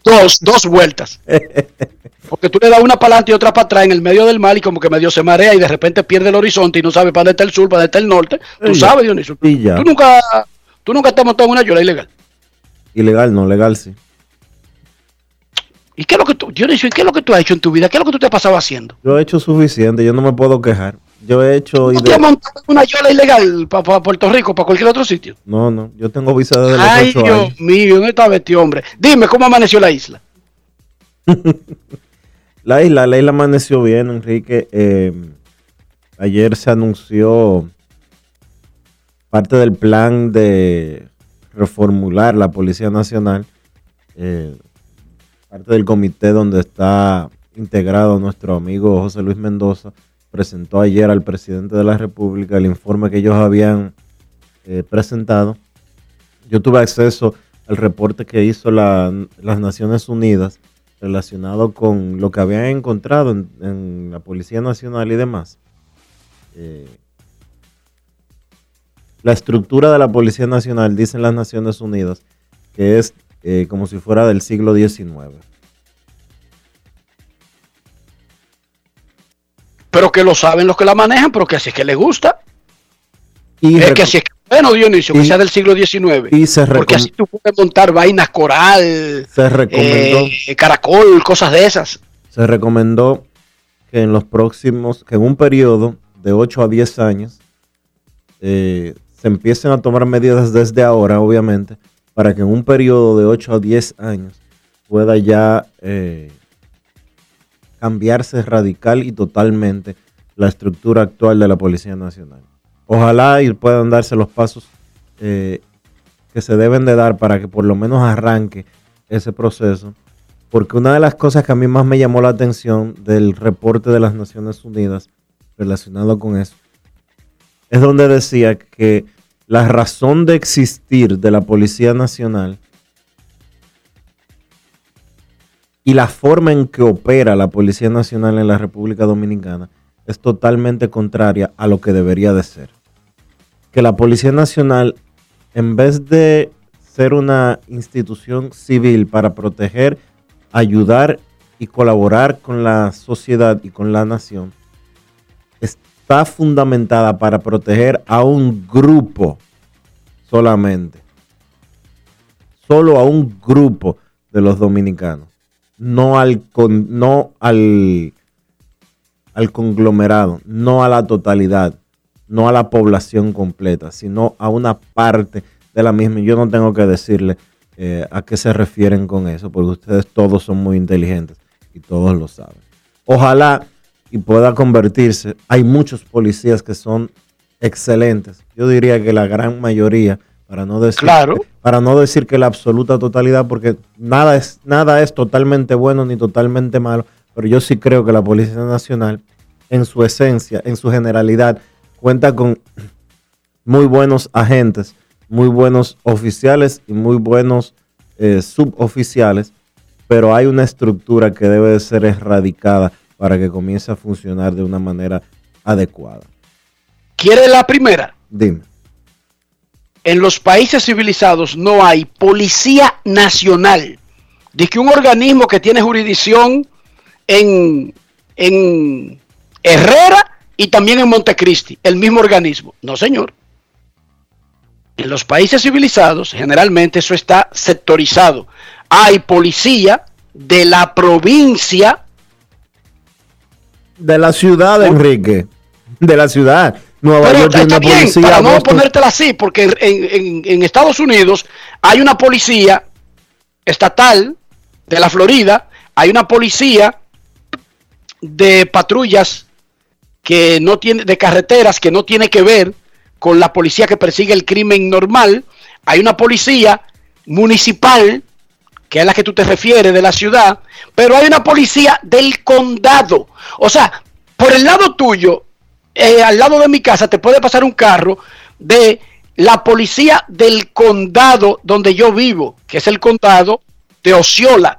Dos, dos vueltas. Porque tú le das una para adelante y otra para atrás en el medio del mar y como que medio se marea y de repente pierde el horizonte y no sabe para dónde está el sur, para dónde está el norte. Tú sabes, Dionisio. Tú nunca, tú nunca te has montado en una yola ilegal. ilegal, no, legal sí. ¿Y qué es lo que tú, Dionisio, ¿y qué es lo que tú has hecho en tu vida? ¿Qué es lo que tú te has pasado haciendo? Yo he hecho suficiente, yo no me puedo quejar. Yo he hecho... y ¿Tú de- te montado una yola ilegal para Puerto Rico, para cualquier otro sitio? No, no, yo tengo visa desde los Ay, 8 Dios años. mío, ¿dónde está este hombre? Dime, ¿cómo amaneció la isla? La isla, la isla amaneció bien, Enrique. Eh, ayer se anunció parte del plan de reformular la Policía Nacional, eh, parte del comité donde está integrado nuestro amigo José Luis Mendoza, presentó ayer al presidente de la República el informe que ellos habían eh, presentado. Yo tuve acceso al reporte que hizo la- las Naciones Unidas relacionado con lo que habían encontrado en, en la Policía Nacional y demás. Eh, la estructura de la Policía Nacional, dicen las Naciones Unidas, que es eh, como si fuera del siglo XIX. Pero que lo saben los que la manejan, pero que así es que les gusta. Y, es que así es que bueno, Dionisio, que y- sea del siglo XIX. y se, Porque así tú puedes montar vainas coral, se recomendó, eh, caracol, cosas de esas. se recomendó que en los próximos, que en un periodo de 8 a 10 años, eh, se empiecen a tomar medidas desde ahora, obviamente, para que en un periodo de 8 a 10 años pueda ya eh, cambiarse radical y totalmente la estructura actual de la Policía Nacional. Ojalá y puedan darse los pasos eh, que se deben de dar para que por lo menos arranque ese proceso. Porque una de las cosas que a mí más me llamó la atención del reporte de las Naciones Unidas relacionado con eso es donde decía que la razón de existir de la Policía Nacional y la forma en que opera la Policía Nacional en la República Dominicana es totalmente contraria a lo que debería de ser. Que la Policía Nacional, en vez de ser una institución civil para proteger, ayudar y colaborar con la sociedad y con la nación, está fundamentada para proteger a un grupo solamente. Solo a un grupo de los dominicanos. No al, con- no al, al conglomerado, no a la totalidad, no a la población completa, sino a una parte de la misma. Yo no tengo que decirle eh, a qué se refieren con eso, porque ustedes todos son muy inteligentes y todos lo saben. Ojalá y pueda convertirse. Hay muchos policías que son excelentes. Yo diría que la gran mayoría, para no decir, Claro. Para no decir que la absoluta totalidad, porque nada es, nada es totalmente bueno ni totalmente malo, pero yo sí creo que la Policía Nacional, en su esencia, en su generalidad, cuenta con muy buenos agentes, muy buenos oficiales y muy buenos eh, suboficiales, pero hay una estructura que debe de ser erradicada para que comience a funcionar de una manera adecuada. ¿Quiere la primera? Dime. En los países civilizados no hay policía nacional. De que un organismo que tiene jurisdicción en, en Herrera y también en Montecristi, el mismo organismo. No, señor. En los países civilizados, generalmente eso está sectorizado. Hay policía de la provincia. De la ciudad, Enrique. De la ciudad. Nueva Pero York está una bien, policía. para no Boston- ponértela así, porque en, en- en Estados Unidos hay una policía estatal de la Florida, hay una policía de patrullas que no tiene, de carreteras que no tiene que ver con la policía que persigue el crimen normal, hay una policía municipal, que es la que tú te refieres de la ciudad, pero hay una policía del condado. O sea, por el lado tuyo, eh, al lado de mi casa, te puede pasar un carro de la policía del condado donde yo vivo, que es el condado de Osceola.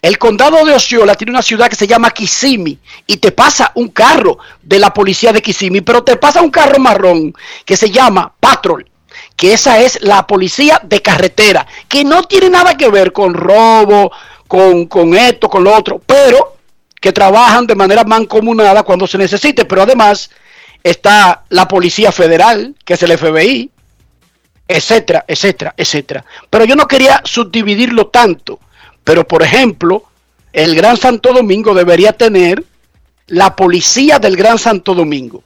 El condado de Osceola tiene una ciudad que se llama Kissimmee y te pasa un carro de la policía de Kissimmee, pero te pasa un carro marrón que se llama Patrol, que esa es la policía de carretera, que no tiene nada que ver con robo, con, con esto, con lo otro, pero que trabajan de manera mancomunada cuando se necesite, pero además está la Policía Federal, que es el FBI, etcétera, etcétera, etcétera. Pero yo no quería subdividirlo tanto, pero por ejemplo, el Gran Santo Domingo debería tener la policía del Gran Santo Domingo,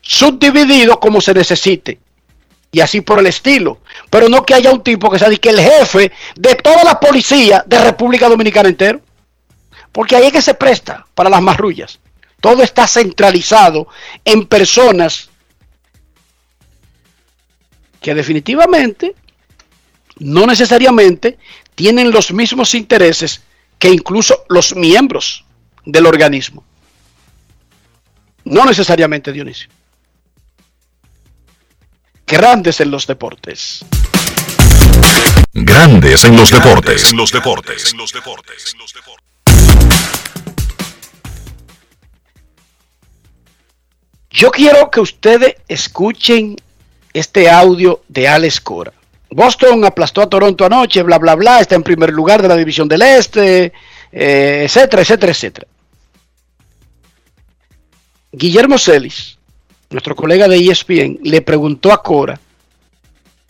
subdividido como se necesite, y así por el estilo, pero no que haya un tipo que sea que el jefe de toda la policía de República Dominicana entero. Porque ahí es que se presta para las marrullas. Todo está centralizado en personas que definitivamente no necesariamente tienen los mismos intereses que incluso los miembros del organismo. No necesariamente, Dionisio. Grandes en los deportes. Grandes en los deportes. En los deportes. Yo quiero que ustedes escuchen este audio de Alex Cora. Boston aplastó a Toronto anoche, bla, bla, bla, está en primer lugar de la división del Este, eh, etcétera, etcétera, etcétera. Guillermo Celis, nuestro colega de ESPN, le preguntó a Cora,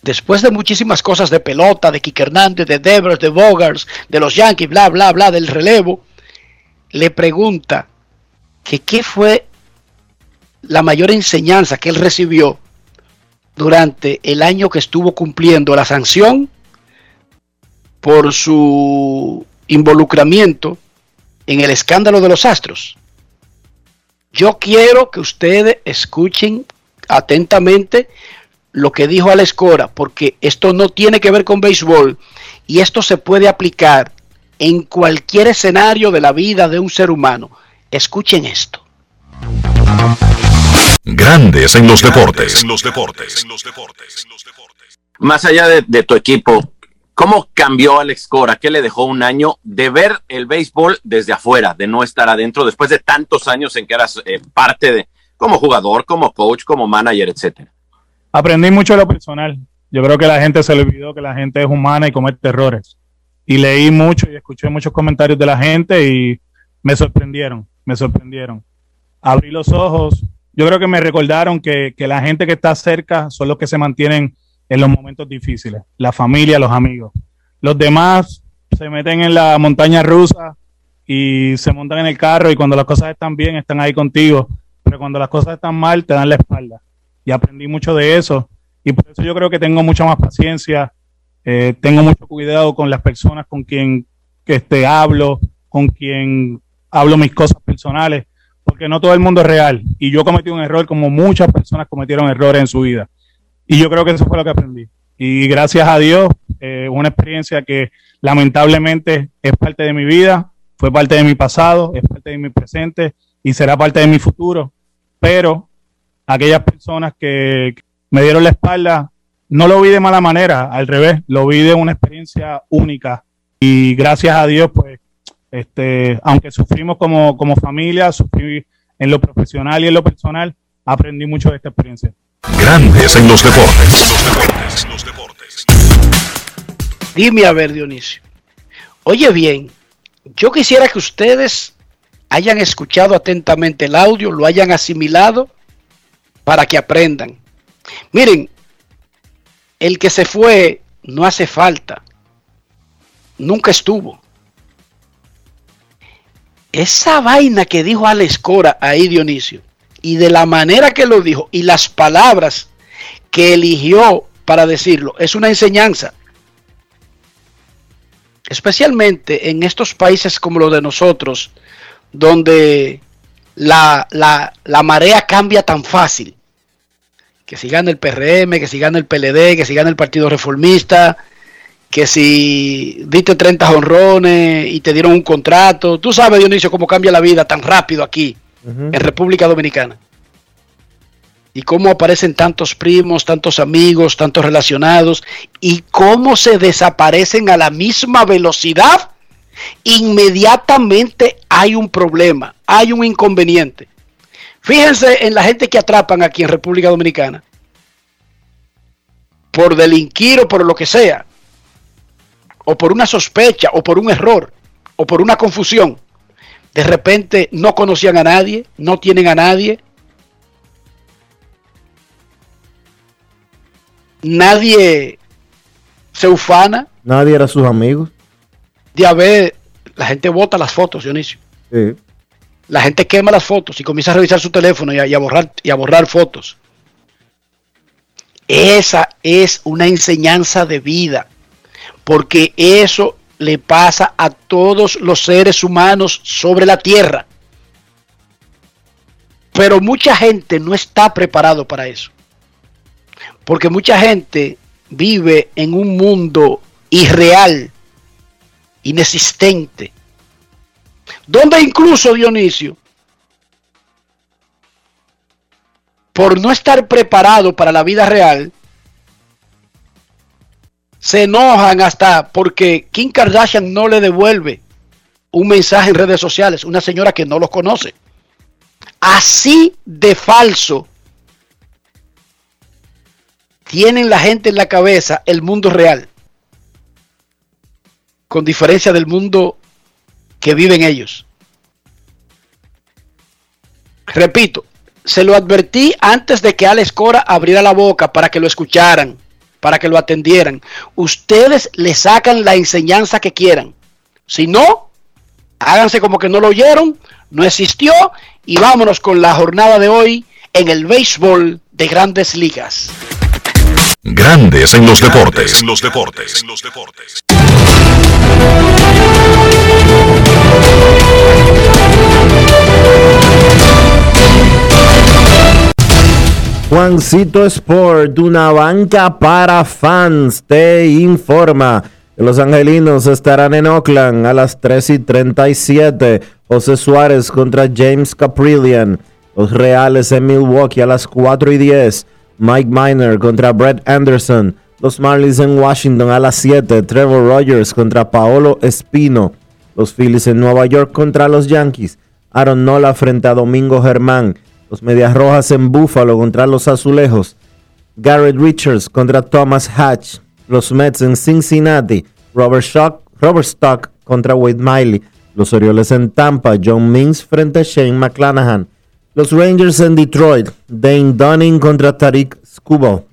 después de muchísimas cosas de pelota, de Kike Hernández, de Devers, de Bogars, de los Yankees, bla, bla, bla, del relevo, le pregunta que qué fue la mayor enseñanza que él recibió durante el año que estuvo cumpliendo la sanción por su involucramiento en el escándalo de los astros. Yo quiero que ustedes escuchen atentamente lo que dijo Alex Cora, porque esto no tiene que ver con béisbol y esto se puede aplicar en cualquier escenario de la vida de un ser humano. Escuchen esto. Grandes en los deportes. En los deportes. Más allá de, de tu equipo, ¿cómo cambió Alex Cora? ¿Qué le dejó un año de ver el béisbol desde afuera, de no estar adentro, después de tantos años en que eras eh, parte de, como jugador, como coach, como manager, etcétera? Aprendí mucho de lo personal. Yo creo que la gente se le olvidó que la gente es humana y comete errores. Y leí mucho y escuché muchos comentarios de la gente y me sorprendieron, me sorprendieron. Abrí los ojos. Yo creo que me recordaron que, la gente que está cerca son los que se mantienen en los momentos difíciles. La familia, los amigos. Los demás se meten en la montaña rusa y se montan en el carro y cuando las cosas están bien están ahí contigo. Pero cuando las cosas están mal te dan la espalda y aprendí mucho de eso. Y por eso yo creo que tengo mucha más paciencia, eh, tengo mucho cuidado con las personas con quien que este, hablo, con quien hablo mis cosas personales, porque no todo el mundo es real. Y yo cometí un error como muchas personas cometieron errores en su vida. Y yo creo que eso fue lo que aprendí. Y gracias a Dios, eh, una experiencia que lamentablemente es parte de mi vida, fue parte de mi pasado, es parte de mi presente y será parte de mi futuro. Pero aquellas personas que me dieron la espalda, no lo vi de mala manera, al revés, lo vi de una experiencia única. Y gracias a Dios, pues, este, aunque sufrimos como, como familia, sufrí en lo profesional y en lo personal, aprendí mucho de esta experiencia. Grandes en los deportes. Los deportes, los deportes. Dime a ver, Dionisio. Oye bien, yo quisiera que ustedes hayan escuchado atentamente el audio, lo hayan asimilado para que aprendan. Miren, el que se fue no hace falta. Nunca estuvo. Esa vaina que dijo Alex Cora ahí, Dionisio, y de la manera que lo dijo, y las palabras que eligió para decirlo, es una enseñanza. Especialmente en estos países como los de nosotros, donde la, la, la marea cambia tan fácil. Que si gana el PRM, que si gana el PLD, que si gana el Partido Reformista, que si diste 30 honrones y te dieron un contrato. Tú sabes, Dionisio, cómo cambia la vida tan rápido aquí, en República Dominicana. Y cómo aparecen tantos primos, tantos amigos, tantos relacionados, y cómo se desaparecen a la misma velocidad. Inmediatamente hay un problema, hay un inconveniente. Fíjense en la gente que atrapan aquí en República Dominicana. Por delinquir o por lo que sea o por una sospecha, o por un error, o por una confusión, de repente no conocían a nadie, no tienen a nadie, nadie se ufana. Nadie era sus amigos. De haber, la gente vota las fotos, Dionisio. Sí. La gente quema las fotos y comienza a revisar su teléfono y a, y a borrar, y a borrar fotos. Esa es una enseñanza de vida porque eso le pasa a todos los seres humanos sobre la tierra. Pero mucha gente no está preparado para eso. Porque mucha gente vive en un mundo irreal, inexistente, donde incluso Dionisio, por no estar preparado para la vida real, se enojan hasta porque Kim Kardashian no le devuelve un mensaje en redes sociales, una señora que no los conoce. Así de falso tienen la gente en la cabeza el mundo real, con diferencia del mundo que viven ellos. Repito, se lo advertí antes de que Alex Cora abriera la boca para que lo escucharan para que lo atendieran. Ustedes le sacan la enseñanza que quieran. Si no, háganse como que no lo oyeron, no existió y vámonos con la jornada de hoy en el béisbol de grandes ligas. Grandes en los deportes. En los deportes. En los deportes. Juancito Sport, una banca para fans, te informa los angelinos estarán en Oakland a las 3 y 37. José Suárez contra James Caprillian. Los Reales en Milwaukee a las 4 y 10. Mike Miner contra Brett Anderson. Los Marlins en Washington a las 7. Trevor Rogers contra Paolo Espino. Los Phillies en Nueva York contra los Yankees. Aaron Nola frente a Domingo Germán. Los Medias Rojas en Buffalo contra los Azulejos. Garrett Richards contra Thomas Hatch. Los Mets en Cincinnati. Robert, Shock, Robert Stock contra Wade Miley. Los Orioles en Tampa. John Means frente a Shane McClanahan. Los Rangers en Detroit. Dane Dunning contra Tariq Skubal.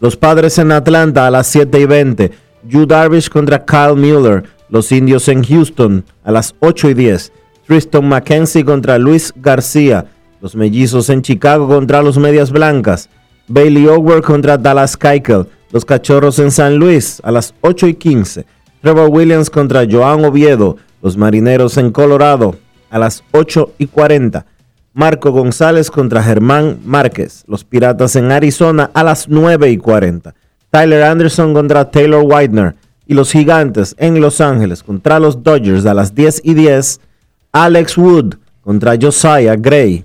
Los Padres en Atlanta a las 7 y 20. Yu Darvish contra Kyle Mueller. Los Indios en Houston a las 8 y 10. Tristan McKenzie contra Luis García. Los mellizos en Chicago contra los Medias Blancas. Bailey Over contra Dallas Keuchel. Los Cachorros en San Luis a las 8 y 15. Trevor Williams contra Joan Oviedo. Los Marineros en Colorado a las 8 y 40. Marco González contra Germán Márquez. Los Piratas en Arizona a las 9 y 40. Tyler Anderson contra Taylor Widener. Y los Gigantes en Los Ángeles contra los Dodgers a las 10 y 10. Alex Wood contra Josiah Gray.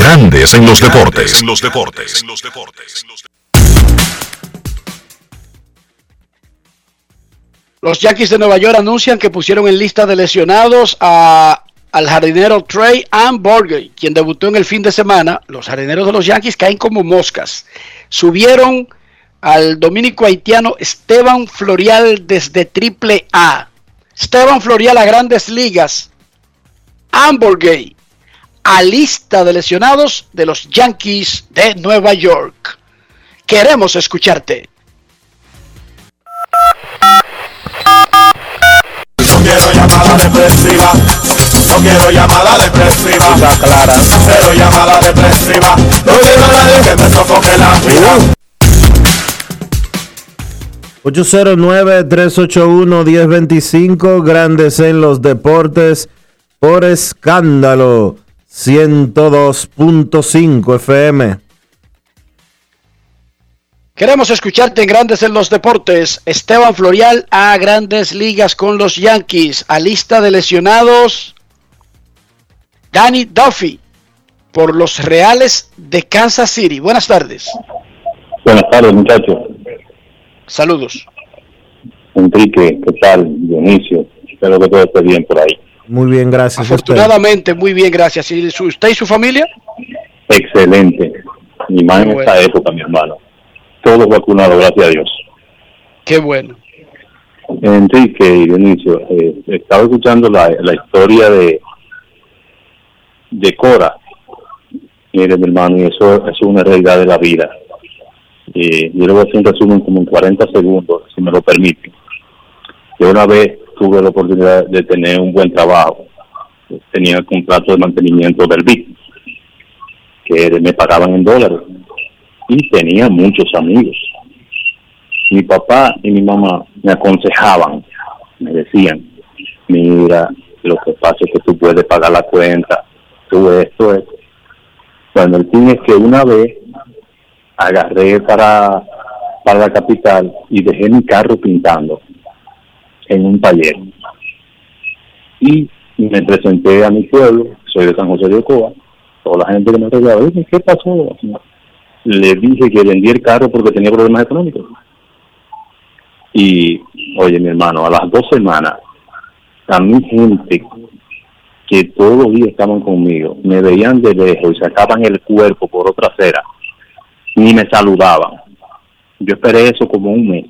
Grandes en los deportes. En los deportes. En los deportes. Los Yankees de Nueva York anuncian que pusieron en lista de lesionados a, al jardinero Trey Amborgey, quien debutó en el fin de semana. Los jardineros de los Yankees caen como moscas. Subieron al dominico haitiano Esteban Florial desde Triple A. Esteban Florial a grandes ligas. Amborgey a lista de lesionados de los Yankees de Nueva York. Queremos escucharte. No quiero llamada depresiva. No quiero llamada depresiva. clara. Cero llamada depresiva. No quiero a nadie que me sofoque la vida. 809-381-1025, grandes en los deportes, por escándalo, 102.5 FM. Queremos escucharte en Grandes en los Deportes. Esteban Florial a Grandes Ligas con los Yankees. A lista de lesionados, Danny Duffy por los Reales de Kansas City. Buenas tardes. Buenas tardes, muchachos. Saludos. Enrique, ¿qué tal? Dionisio, espero que todo esté bien por ahí. Muy bien, gracias. Afortunadamente, muy bien, gracias. ¿Y su- usted y su familia? Excelente. Qué esta bueno. época, mi hermano. Todos vacunados, gracias a Dios. Qué bueno. Enrique y Dionisio, eh, estaba escuchando la, la historia de de Cora. Mire, mi hermano, y eso, eso es una realidad de la vida. Eh, yo le voy a hacer un resumen como en 40 segundos, si me lo permiten. Yo una vez tuve la oportunidad de tener un buen trabajo. Tenía el contrato de mantenimiento del BIC, que me pagaban en dólares. Y tenía muchos amigos. Mi papá y mi mamá me aconsejaban, me decían, mira, lo que pasa es que tú puedes pagar la cuenta, tú esto, esto. Bueno, el fin es que una vez agarré para, para la capital y dejé mi carro pintando en un taller. Y me presenté a mi pueblo, soy de San José de Ocoa, toda la gente que me rodeaba, dice, ¿qué pasó? Le dije que vendí el carro porque tenía problemas económicos. Y, oye, mi hermano, a las dos semanas, a mi gente que todos los días estaban conmigo, me veían de lejos y sacaban el cuerpo por otra acera, ni me saludaban. Yo esperé eso como un mes.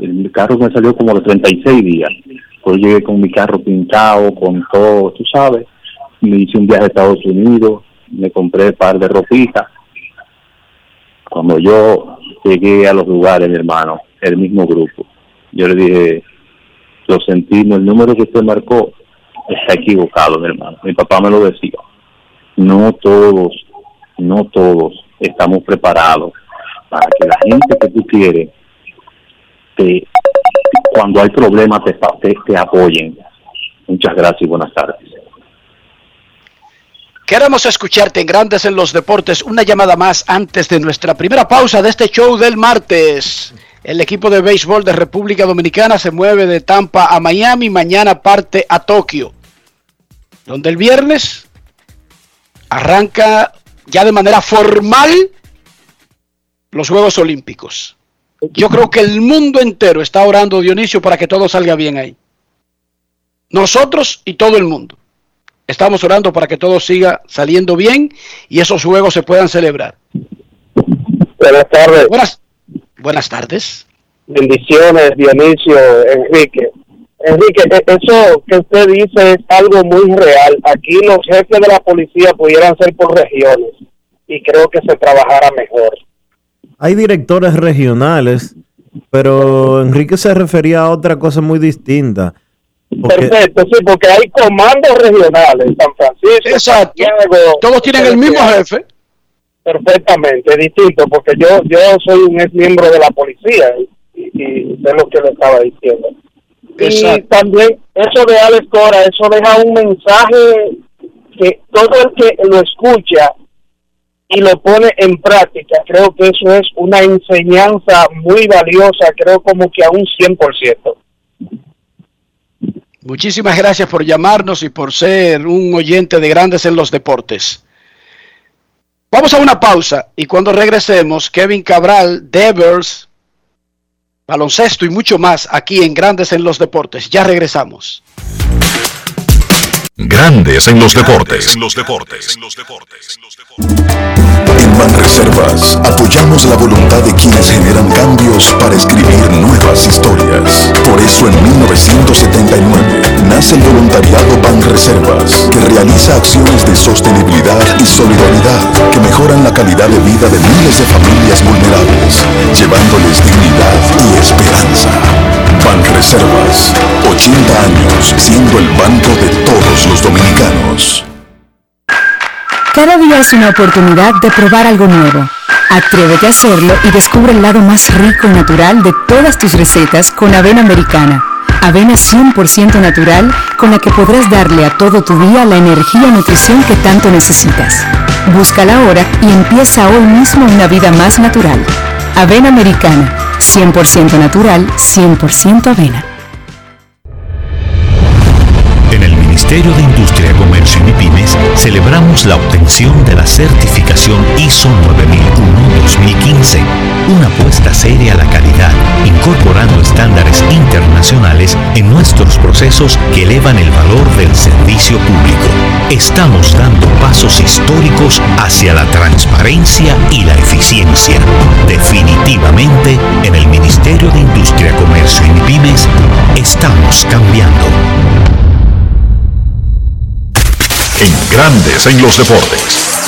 El carro me salió como los 36 días. Yo llegué con mi carro pintado, con todo, tú sabes. Me hice un viaje a Estados Unidos, me compré un par de ropitas. Cuando yo llegué a los lugares, mi hermano, el mismo grupo, yo le dije, lo sentimos, el número que usted marcó está equivocado, mi hermano. Mi papá me lo decía. No todos, no todos estamos preparados para que la gente que tú quieres, te, cuando hay problemas, te, te, te apoyen. Muchas gracias y buenas tardes. Queremos escucharte en Grandes en los Deportes. Una llamada más antes de nuestra primera pausa de este show del martes. El equipo de béisbol de República Dominicana se mueve de Tampa a Miami. Mañana parte a Tokio. Donde el viernes arranca ya de manera formal los Juegos Olímpicos. Yo creo que el mundo entero está orando, Dionisio, para que todo salga bien ahí. Nosotros y todo el mundo. Estamos orando para que todo siga saliendo bien y esos juegos se puedan celebrar. Buenas tardes. Buenas, buenas tardes. Bendiciones, Dionisio, Enrique. Enrique, e- eso que usted dice es algo muy real. Aquí los jefes de la policía pudieran ser por regiones y creo que se trabajara mejor. Hay directores regionales, pero Enrique se refería a otra cosa muy distinta. Porque- Perfecto, sí, porque hay comandos regionales, San Francisco, Exacto. Santiago, Todos tienen el mismo jefe. perfectamente, distinto, porque yo yo soy un ex miembro de la policía y, y sé lo que le estaba diciendo. Y también eso de Alex Cora, eso deja un mensaje que todo el que lo escucha y lo pone en práctica, creo que eso es una enseñanza muy valiosa, creo como que a un 100%. Muchísimas gracias por llamarnos y por ser un oyente de Grandes en los Deportes. Vamos a una pausa y cuando regresemos, Kevin Cabral, Devers, baloncesto y mucho más aquí en Grandes en los Deportes. Ya regresamos. Grandes en los deportes. En los deportes. En Banreservas apoyamos la voluntad de quienes generan cambios para escribir nuevas historias. Por eso en 1979 nace el voluntariado Banreservas, que realiza acciones de sostenibilidad y solidaridad que mejoran la calidad de vida de miles de familias vulnerables, llevándoles dignidad y esperanza. Banreservas, 80 años siendo el banco de todos los dominicanos. Cada día es una oportunidad de probar algo nuevo. Atrévete a hacerlo y descubre el lado más rico y natural de todas tus recetas con avena americana. Avena 100% natural con la que podrás darle a todo tu día la energía y nutrición que tanto necesitas. Búscala ahora y empieza hoy mismo una vida más natural. Avena americana, 100% natural, 100% avena. Ministerio de Industria, Comercio y MIPIMES celebramos la obtención de la certificación ISO 9001-2015, una apuesta seria a la calidad, incorporando estándares internacionales en nuestros procesos que elevan el valor del servicio público. Estamos dando pasos históricos hacia la transparencia y la eficiencia. Definitivamente, en el Ministerio de Industria, Comercio y MIPIMES estamos cambiando. En Grandes en los deportes.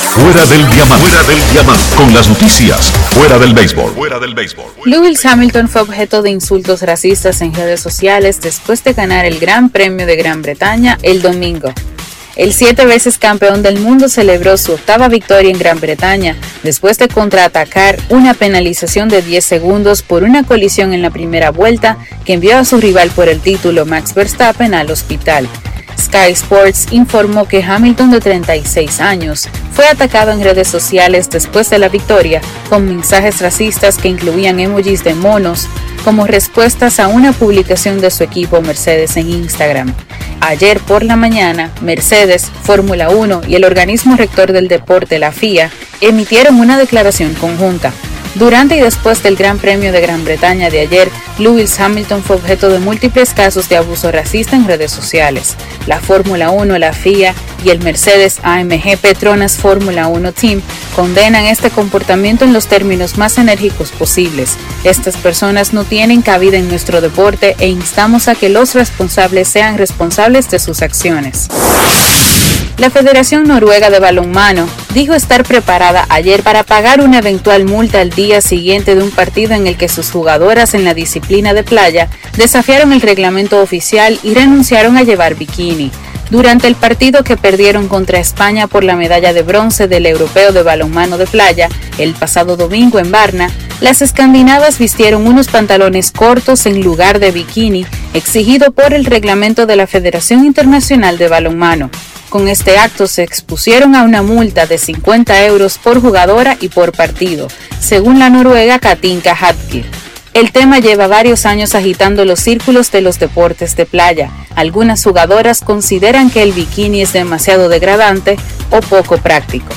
Fuera del diamante. Fuera del diamante. Con las noticias. Fuera del béisbol. Fuera del béisbol. Lewis Hamilton fue objeto de insultos racistas en redes sociales después de ganar el Gran Premio de Gran Bretaña el domingo. El siete veces campeón del mundo celebró su octava victoria en Gran Bretaña después de contraatacar una penalización de 10 segundos por una colisión en la primera vuelta que envió a su rival por el título Max Verstappen al hospital. Sky Sports informó que Hamilton de 36 años fue atacado en redes sociales después de la victoria con mensajes racistas que incluían emojis de monos como respuestas a una publicación de su equipo Mercedes en Instagram. Ayer por la mañana, Mercedes, Fórmula 1 y el organismo rector del deporte, la FIA, emitieron una declaración conjunta. Durante y después del Gran Premio de Gran Bretaña de ayer, Lewis Hamilton fue objeto de múltiples casos de abuso racista en redes sociales. La Fórmula 1, la FIA y el Mercedes AMG Petronas Fórmula 1 Team condenan este comportamiento en los términos más enérgicos posibles. Estas personas no tienen cabida en nuestro deporte e instamos a que los responsables sean responsables de sus acciones. La Federación Noruega de Balonmano dijo estar preparada ayer para pagar una eventual multa al día siguiente de un partido en el que sus jugadoras en la disciplina de playa desafiaron el reglamento oficial y renunciaron a llevar bikini. Durante el partido que perdieron contra España por la medalla de bronce del Europeo de Balonmano de Playa el pasado domingo en Varna, las escandinavas vistieron unos pantalones cortos en lugar de bikini, exigido por el reglamento de la Federación Internacional de Balonmano. Con este acto se expusieron a una multa de 50 euros por jugadora y por partido, según la noruega Katinka Hadkir. El tema lleva varios años agitando los círculos de los deportes de playa. Algunas jugadoras consideran que el bikini es demasiado degradante o poco práctico.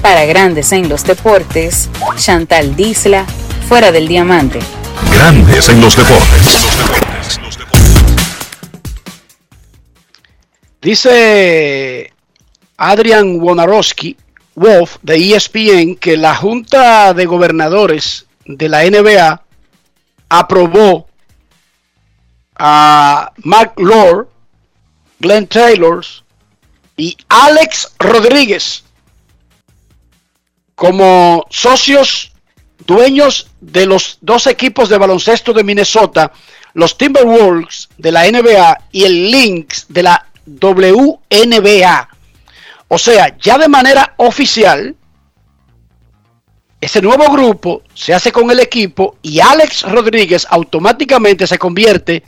Para grandes en los deportes, Chantal Disla, fuera del diamante. Grandes en los deportes. Dice Adrian Wonarowski, Wolf, de ESPN, que la Junta de Gobernadores de la NBA aprobó a Mark Lord, Glenn Taylor y Alex Rodríguez como socios dueños de los dos equipos de baloncesto de Minnesota, los Timberwolves de la NBA y el Lynx de la WNBA. O sea, ya de manera oficial, ese nuevo grupo se hace con el equipo y Alex Rodríguez automáticamente se convierte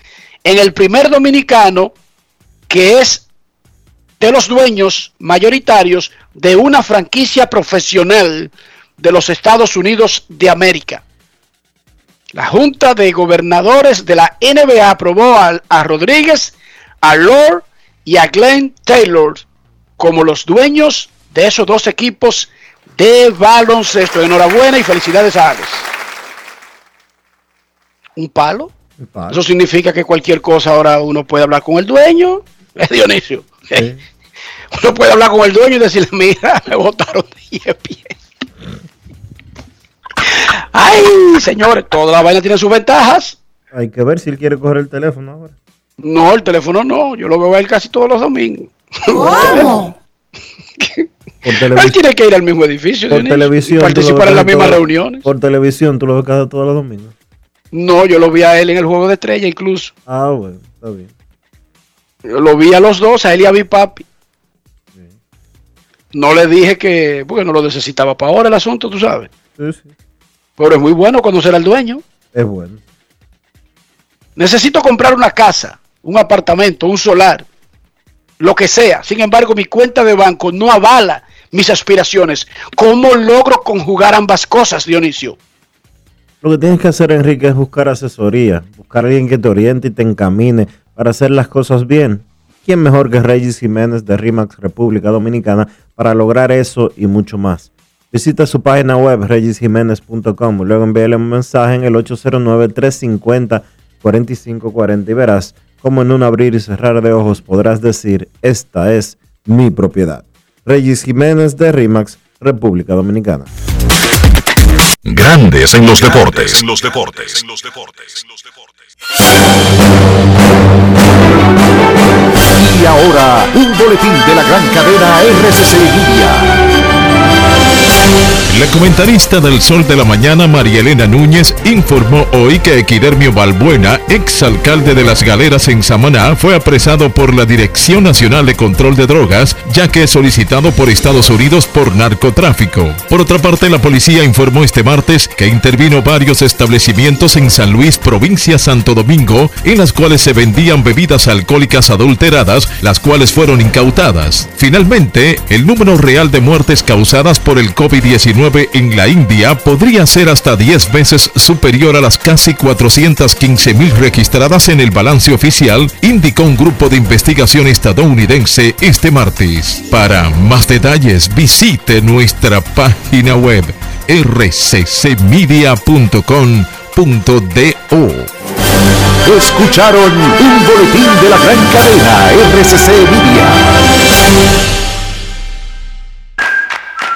en el primer dominicano que es de los dueños mayoritarios de una franquicia profesional de los Estados Unidos de América. La Junta de Gobernadores de la NBA aprobó a, Rodríguez, a Lord y a Glenn Taylor como los dueños de esos dos equipos de baloncesto. Enhorabuena y felicidades a Alex. ¿Un palo? Eso significa que cualquier cosa ahora uno puede hablar con el dueño. Es Dionisio. Uno puede hablar con el dueño y decirle, mira, me botaron de ESPN. Ay, señores, toda la vaina tiene sus ventajas. Hay que ver si él quiere coger el teléfono ahora. No, el teléfono no. Yo lo veo a él casi todos los domingos. Él tiene que ir al mismo edificio. Por televisión. participar en las mismas reuniones. Por televisión, tú lo ves cada todos los domingos. No, yo lo vi a él en el juego de estrella incluso. Ah, bueno, está bien. Yo lo vi a los dos, a él y a mi papi. No le dije que, porque no lo necesitaba para ahora el asunto, tú sabes. Sí, sí. Pero es muy bueno conocer al dueño. Es bueno. Necesito comprar una casa, un apartamento, un solar, lo que sea. Sin embargo, mi cuenta de banco no avala mis aspiraciones. ¿Cómo logro conjugar ambas cosas, Dionisio? Lo que tienes que hacer, Enrique, es buscar asesoría, buscar a alguien que te oriente y te encamine para hacer las cosas bien. ¿Quién mejor que Regis Jiménez de RIMAX República Dominicana para lograr eso y mucho más? Visita su página web regisjiménez.com y luego envíale un mensaje en el 809-350-4540 y verás cómo en un abrir y cerrar de ojos podrás decir, esta es mi propiedad. Regis Jiménez de RIMAX República Dominicana. Grandes en los deportes. En los deportes. Y ahora, un boletín de la gran cadena RCC Media. La comentarista del Sol de la Mañana, María Elena Núñez, informó hoy que Equidermio Balbuena, exalcalde de las Galeras en Samaná, fue apresado por la Dirección Nacional de Control de Drogas, ya que es solicitado por Estados Unidos por narcotráfico. Por otra parte, la policía informó este martes que intervino varios establecimientos en San Luis, provincia Santo Domingo, en las cuales se vendían bebidas alcohólicas adulteradas, las cuales fueron incautadas. Finalmente, el número real de muertes causadas por el COVID-19 en la India podría ser hasta 10 veces superior a las casi 415 mil registradas en el balance oficial, indicó un grupo de investigación estadounidense este martes. Para más detalles, visite nuestra página web rccmedia.com.do. Escucharon un boletín de la gran cadena RCC Media.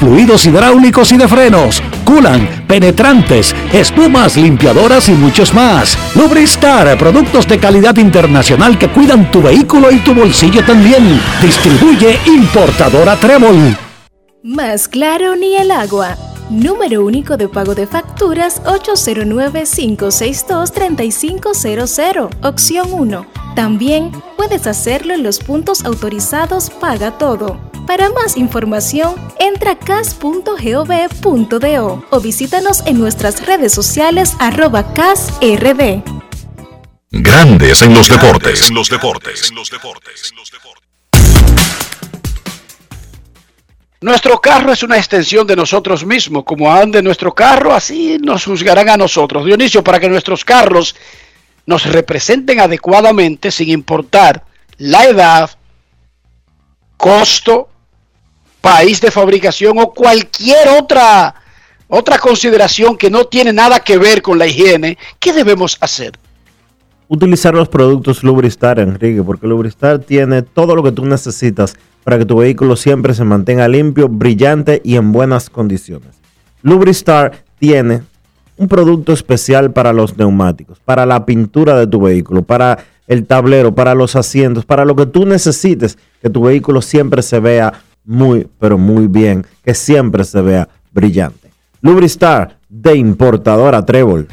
fluidos hidráulicos y de frenos, culan, penetrantes, espumas, limpiadoras y muchos más. Lubristar, productos de calidad internacional que cuidan tu vehículo y tu bolsillo también. Distribuye importadora Trébol. Más claro ni el agua. Número único de pago de facturas 809-562-3500, opción 1. También puedes hacerlo en los puntos autorizados Paga Todo. Para más información, entra a cas.gov.do o visítanos en nuestras redes sociales arroba casrd. Grandes en los deportes. En los deportes. Nuestro carro es una extensión de nosotros mismos. Como ande nuestro carro, así nos juzgarán a nosotros. Dionisio, para que nuestros carros nos representen adecuadamente sin importar la edad, costo, país de fabricación o cualquier otra otra consideración que no tiene nada que ver con la higiene, ¿qué debemos hacer? Utilizar los productos Lubristar, Enrique, porque Lubristar tiene todo lo que tú necesitas para que tu vehículo siempre se mantenga limpio, brillante y en buenas condiciones. Lubristar tiene un producto especial para los neumáticos, para la pintura de tu vehículo, para el tablero, para los asientos, para lo que tú necesites, que tu vehículo siempre se vea muy, pero muy bien, que siempre se vea brillante. Lubristar de importadora Trébol.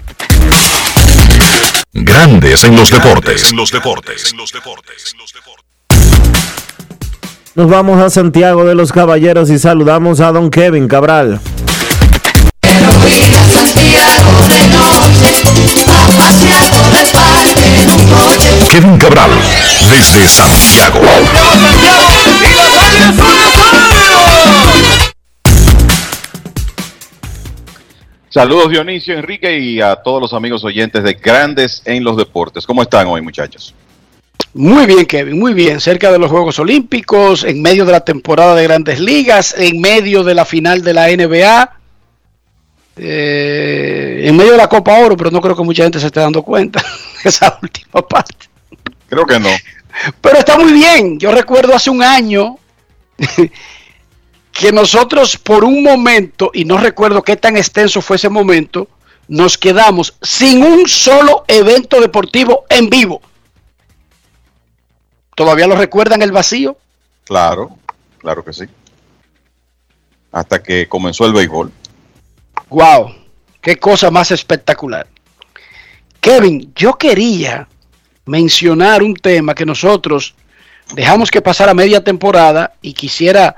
Grandes en los deportes. En los deportes. En los deportes. Nos vamos a Santiago de los Caballeros y saludamos a don Kevin Cabral. Kevin Cabral, desde Santiago. Saludos Dionisio, Enrique y a todos los amigos oyentes de Grandes en los Deportes. ¿Cómo están hoy muchachos? Muy bien, Kevin, muy bien. Cerca de los Juegos Olímpicos, en medio de la temporada de grandes ligas, en medio de la final de la NBA, eh, en medio de la Copa Oro, pero no creo que mucha gente se esté dando cuenta de esa última parte. Creo que no. Pero está muy bien. Yo recuerdo hace un año que nosotros por un momento, y no recuerdo qué tan extenso fue ese momento, nos quedamos sin un solo evento deportivo en vivo. ¿Todavía lo recuerdan el vacío? Claro, claro que sí. Hasta que comenzó el béisbol. Wow, qué cosa más espectacular. Kevin, yo quería mencionar un tema que nosotros dejamos que pasara media temporada y quisiera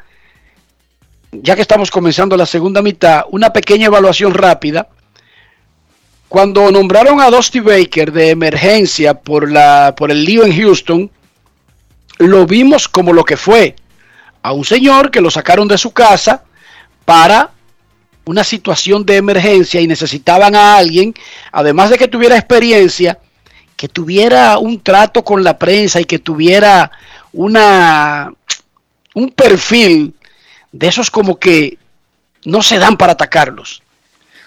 ya que estamos comenzando la segunda mitad, una pequeña evaluación rápida. Cuando nombraron a Dusty Baker de emergencia por, la, por el lío en Houston, lo vimos como lo que fue, a un señor que lo sacaron de su casa para una situación de emergencia y necesitaban a alguien, además de que tuviera experiencia, que tuviera un trato con la prensa y que tuviera una un perfil de esos como que no se dan para atacarlos.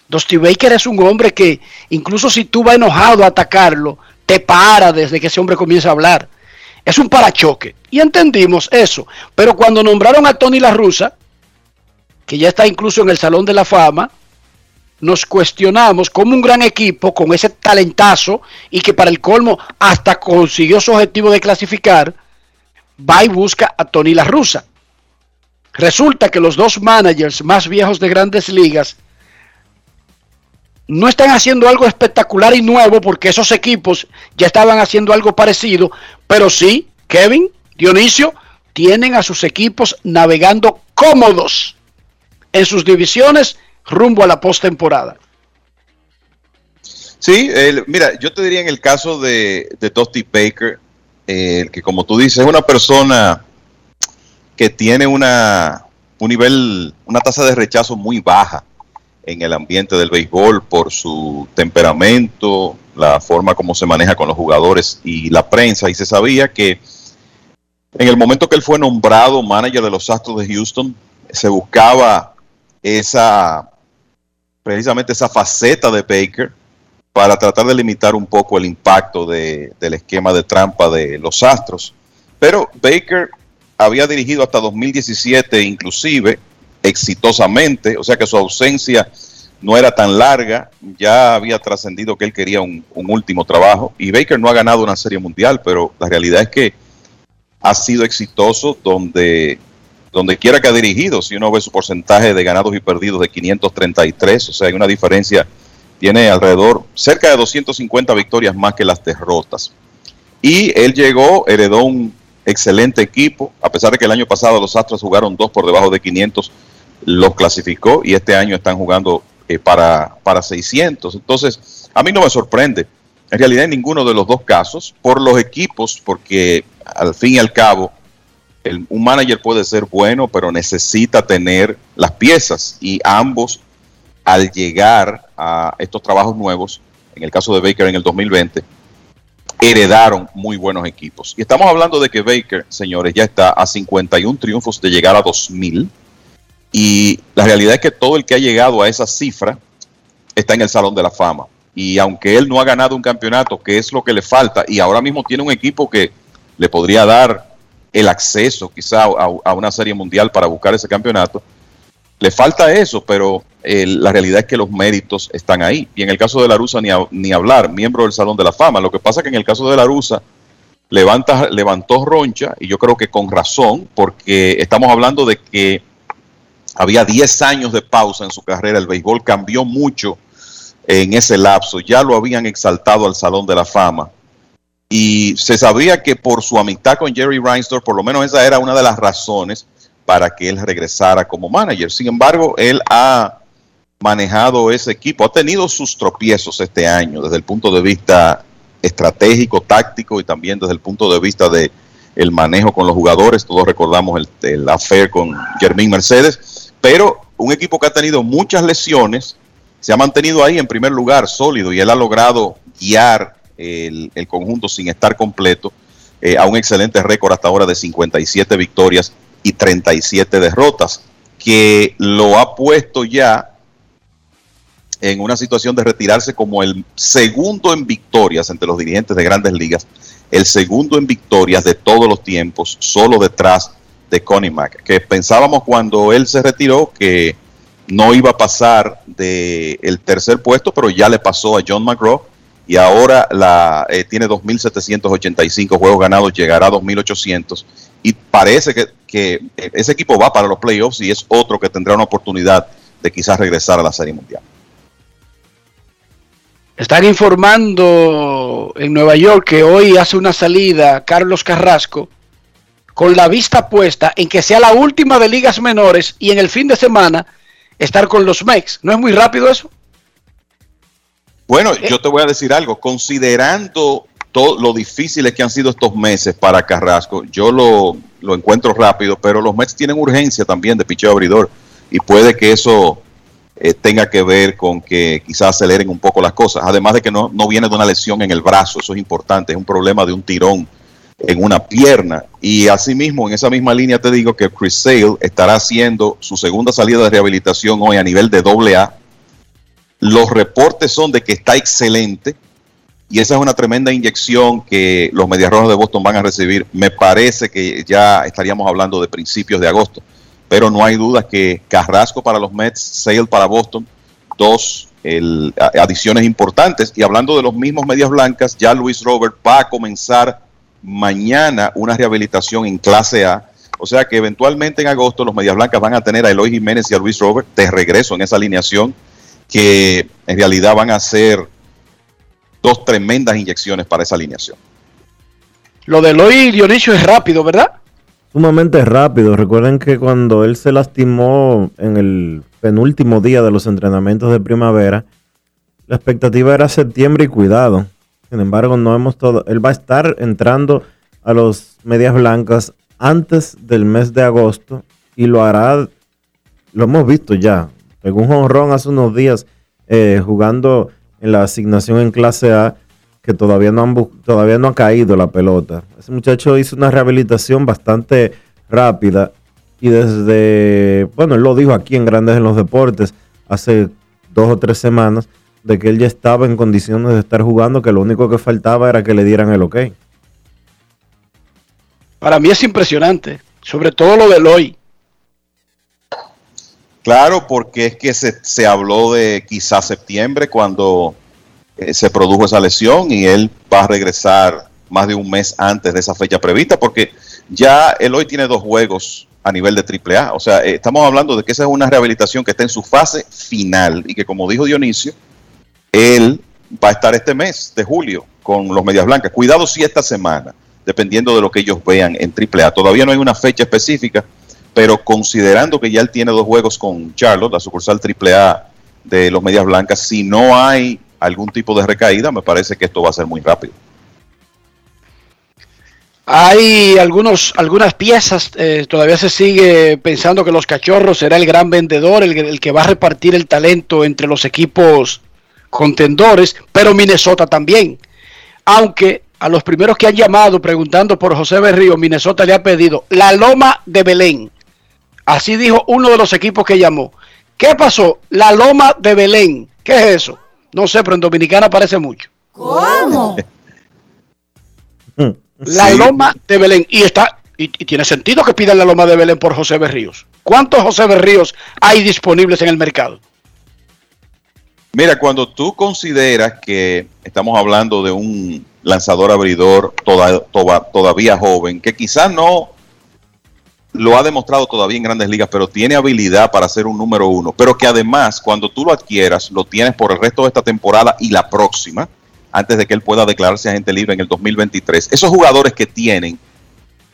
Dusty Baker es un hombre que incluso si tú vas enojado a atacarlo, te para desde que ese hombre comienza a hablar. Es un parachoque. Y entendimos eso. Pero cuando nombraron a Tony La Russa, que ya está incluso en el Salón de la Fama, nos cuestionamos cómo un gran equipo con ese talentazo y que para el colmo hasta consiguió su objetivo de clasificar, va y busca a Tony La Russa. Resulta que los dos managers más viejos de grandes ligas no están haciendo algo espectacular y nuevo porque esos equipos ya estaban haciendo algo parecido, pero sí, Kevin, Dionisio, tienen a sus equipos navegando cómodos en sus divisiones rumbo a la postemporada. Sí, mira, yo te diría en el caso de, de Dusty Baker, eh, que como tú dices, es una persona que tiene una, un nivel, una tasa de rechazo muy baja en el ambiente del béisbol por su temperamento, la forma como se maneja con los jugadores y la prensa. Y se sabía que en el momento que él fue nombrado manager de los Astros de Houston, se buscaba esa, precisamente esa faceta de Baker para tratar de limitar un poco el impacto de, del esquema de trampa de los Astros. Pero Baker había dirigido hasta 2017 inclusive exitosamente, o sea que su ausencia no era tan larga, ya había trascendido que él quería un, último trabajo. Y Baker no ha ganado una serie mundial, pero la realidad es que ha sido exitoso donde, donde quiera que ha dirigido, si uno ve su porcentaje de ganados y perdidos de 533, o sea, hay una diferencia, tiene alrededor cerca de 250 victorias más que las derrotas. Y él llegó, heredó un excelente equipo, a pesar de que el año pasado los Astros jugaron dos por debajo de 500, los clasificó y este año están jugando eh, para, para 600. Entonces, a mí no me sorprende, en realidad en ninguno de los dos casos, por los equipos, porque al fin y al cabo, el, un manager puede ser bueno, pero necesita tener las piezas y ambos, al llegar a estos trabajos nuevos, en el caso de Baker en el 2020, heredaron muy buenos equipos. Y estamos hablando de que Baker, señores, ya está a 51 triunfos de llegar a 2000. Y la realidad es que todo el que ha llegado a esa cifra está en el Salón de la Fama. Y aunque él no ha ganado un campeonato, que es lo que le falta, y ahora mismo tiene un equipo que le podría dar el acceso quizá a, a una serie mundial para buscar ese campeonato, le falta eso, pero eh, la realidad es que los méritos están ahí. Y en el caso de la Rusa, ni, ni hablar, miembro del Salón de la Fama. Lo que pasa es que en el caso de la Rusa, levanta, levantó Roncha, y yo creo que con razón, porque estamos hablando de que había 10 años de pausa en su carrera, el béisbol cambió mucho en ese lapso, ya lo habían exaltado al Salón de la Fama. Y se sabía que por su amistad con Jerry Reinsdorf, por lo menos esa era una de las razones para que él regresara como manager. Sin embargo, él ha manejado ese equipo, ha tenido sus tropiezos este año desde el punto de vista estratégico, táctico y también desde el punto de vista de el manejo con los jugadores. Todos recordamos el, el affair con Germín Mercedes, pero un equipo que ha tenido muchas lesiones se ha mantenido ahí en primer lugar sólido y él ha logrado guiar el, el conjunto sin estar completo eh, a un excelente récord hasta ahora de 57 victorias y 37 derrotas, que lo ha puesto ya en una situación de retirarse como el segundo en victorias entre los dirigentes de grandes ligas, el segundo en victorias de todos los tiempos, solo detrás de Connie Mack, que pensábamos cuando él se retiró que no iba a pasar del el tercer puesto, pero ya le pasó a John McGraw y ahora la, eh, tiene 2.785 juegos ganados, llegará a 2.800 y parece que, que ese equipo va para los playoffs y es otro que tendrá una oportunidad de quizás regresar a la Serie Mundial. Están informando en Nueva York que hoy hace una salida Carlos Carrasco con la vista puesta en que sea la última de ligas menores y en el fin de semana estar con los Mex. ¿No es muy rápido eso? Bueno, yo te voy a decir algo. Considerando todo lo difíciles que han sido estos meses para Carrasco, yo lo, lo encuentro rápido, pero los Mets tienen urgencia también de picheo abridor y puede que eso eh, tenga que ver con que quizás aceleren un poco las cosas. Además de que no, no viene de una lesión en el brazo, eso es importante, es un problema de un tirón en una pierna. Y asimismo, en esa misma línea te digo que Chris Sale estará haciendo su segunda salida de rehabilitación hoy a nivel de doble A. Los reportes son de que está excelente y esa es una tremenda inyección que los Medias Rojas de Boston van a recibir. Me parece que ya estaríamos hablando de principios de agosto, pero no hay duda que Carrasco para los Mets, Sale para Boston, dos adiciones importantes. Y hablando de los mismos Medias Blancas, ya Luis Robert va a comenzar mañana una rehabilitación en clase A. O sea que eventualmente en agosto los Medias Blancas van a tener a Eloy Jiménez y a Luis Robert de regreso en esa alineación que en realidad van a ser dos tremendas inyecciones para esa alineación. Lo de Eloy Dionisio es rápido, ¿verdad? Sumamente rápido. Recuerden que cuando él se lastimó en el penúltimo día de los entrenamientos de primavera, la expectativa era septiembre y cuidado. Sin embargo, no hemos todo. Él va a estar entrando a los medias blancas antes del mes de agosto y lo hará. Lo hemos visto ya. Pegó un honrón hace unos días eh, jugando en la asignación en clase A que todavía no, han, todavía no ha caído la pelota. Ese muchacho hizo una rehabilitación bastante rápida y desde, bueno, él lo dijo aquí en Grandes en los Deportes hace dos o tres semanas, de que él ya estaba en condiciones de estar jugando, que lo único que faltaba era que le dieran el ok. Para mí es impresionante, sobre todo lo del hoy. Claro, porque es que se, se habló de quizás septiembre cuando eh, se produjo esa lesión y él va a regresar más de un mes antes de esa fecha prevista, porque ya él hoy tiene dos juegos a nivel de AAA. O sea, eh, estamos hablando de que esa es una rehabilitación que está en su fase final y que, como dijo Dionisio, él va a estar este mes de julio con los Medias Blancas. Cuidado si esta semana, dependiendo de lo que ellos vean en AAA. Todavía no hay una fecha específica, pero considerando que ya él tiene dos juegos con Charlotte, la sucursal AAA de los Medias Blancas, si no hay algún tipo de recaída, me parece que esto va a ser muy rápido. Hay algunos, algunas piezas, eh, todavía se sigue pensando que los cachorros será el gran vendedor, el, el que va a repartir el talento entre los equipos contendores, pero Minnesota también. Aunque a los primeros que han llamado preguntando por José Berrío, Minnesota le ha pedido la loma de Belén. Así dijo uno de los equipos que llamó. ¿Qué pasó? La loma de Belén. ¿Qué es eso? No sé, pero en Dominicana parece mucho. ¿Cómo? La Sí. loma de Belén. Y está, y, y tiene sentido que pidan la loma de Belén por José Berríos. ¿Cuántos José Berríos hay disponibles en el mercado? Mira, cuando tú consideras que estamos hablando de un lanzador abridor toda- toda- todavía joven, que quizás no lo ha demostrado todavía en grandes ligas, pero tiene habilidad para ser un número uno, pero que además cuando tú lo adquieras, lo tienes por el resto de esta temporada y la próxima, antes de que él pueda declararse agente libre en el 2023. Esos jugadores que tienen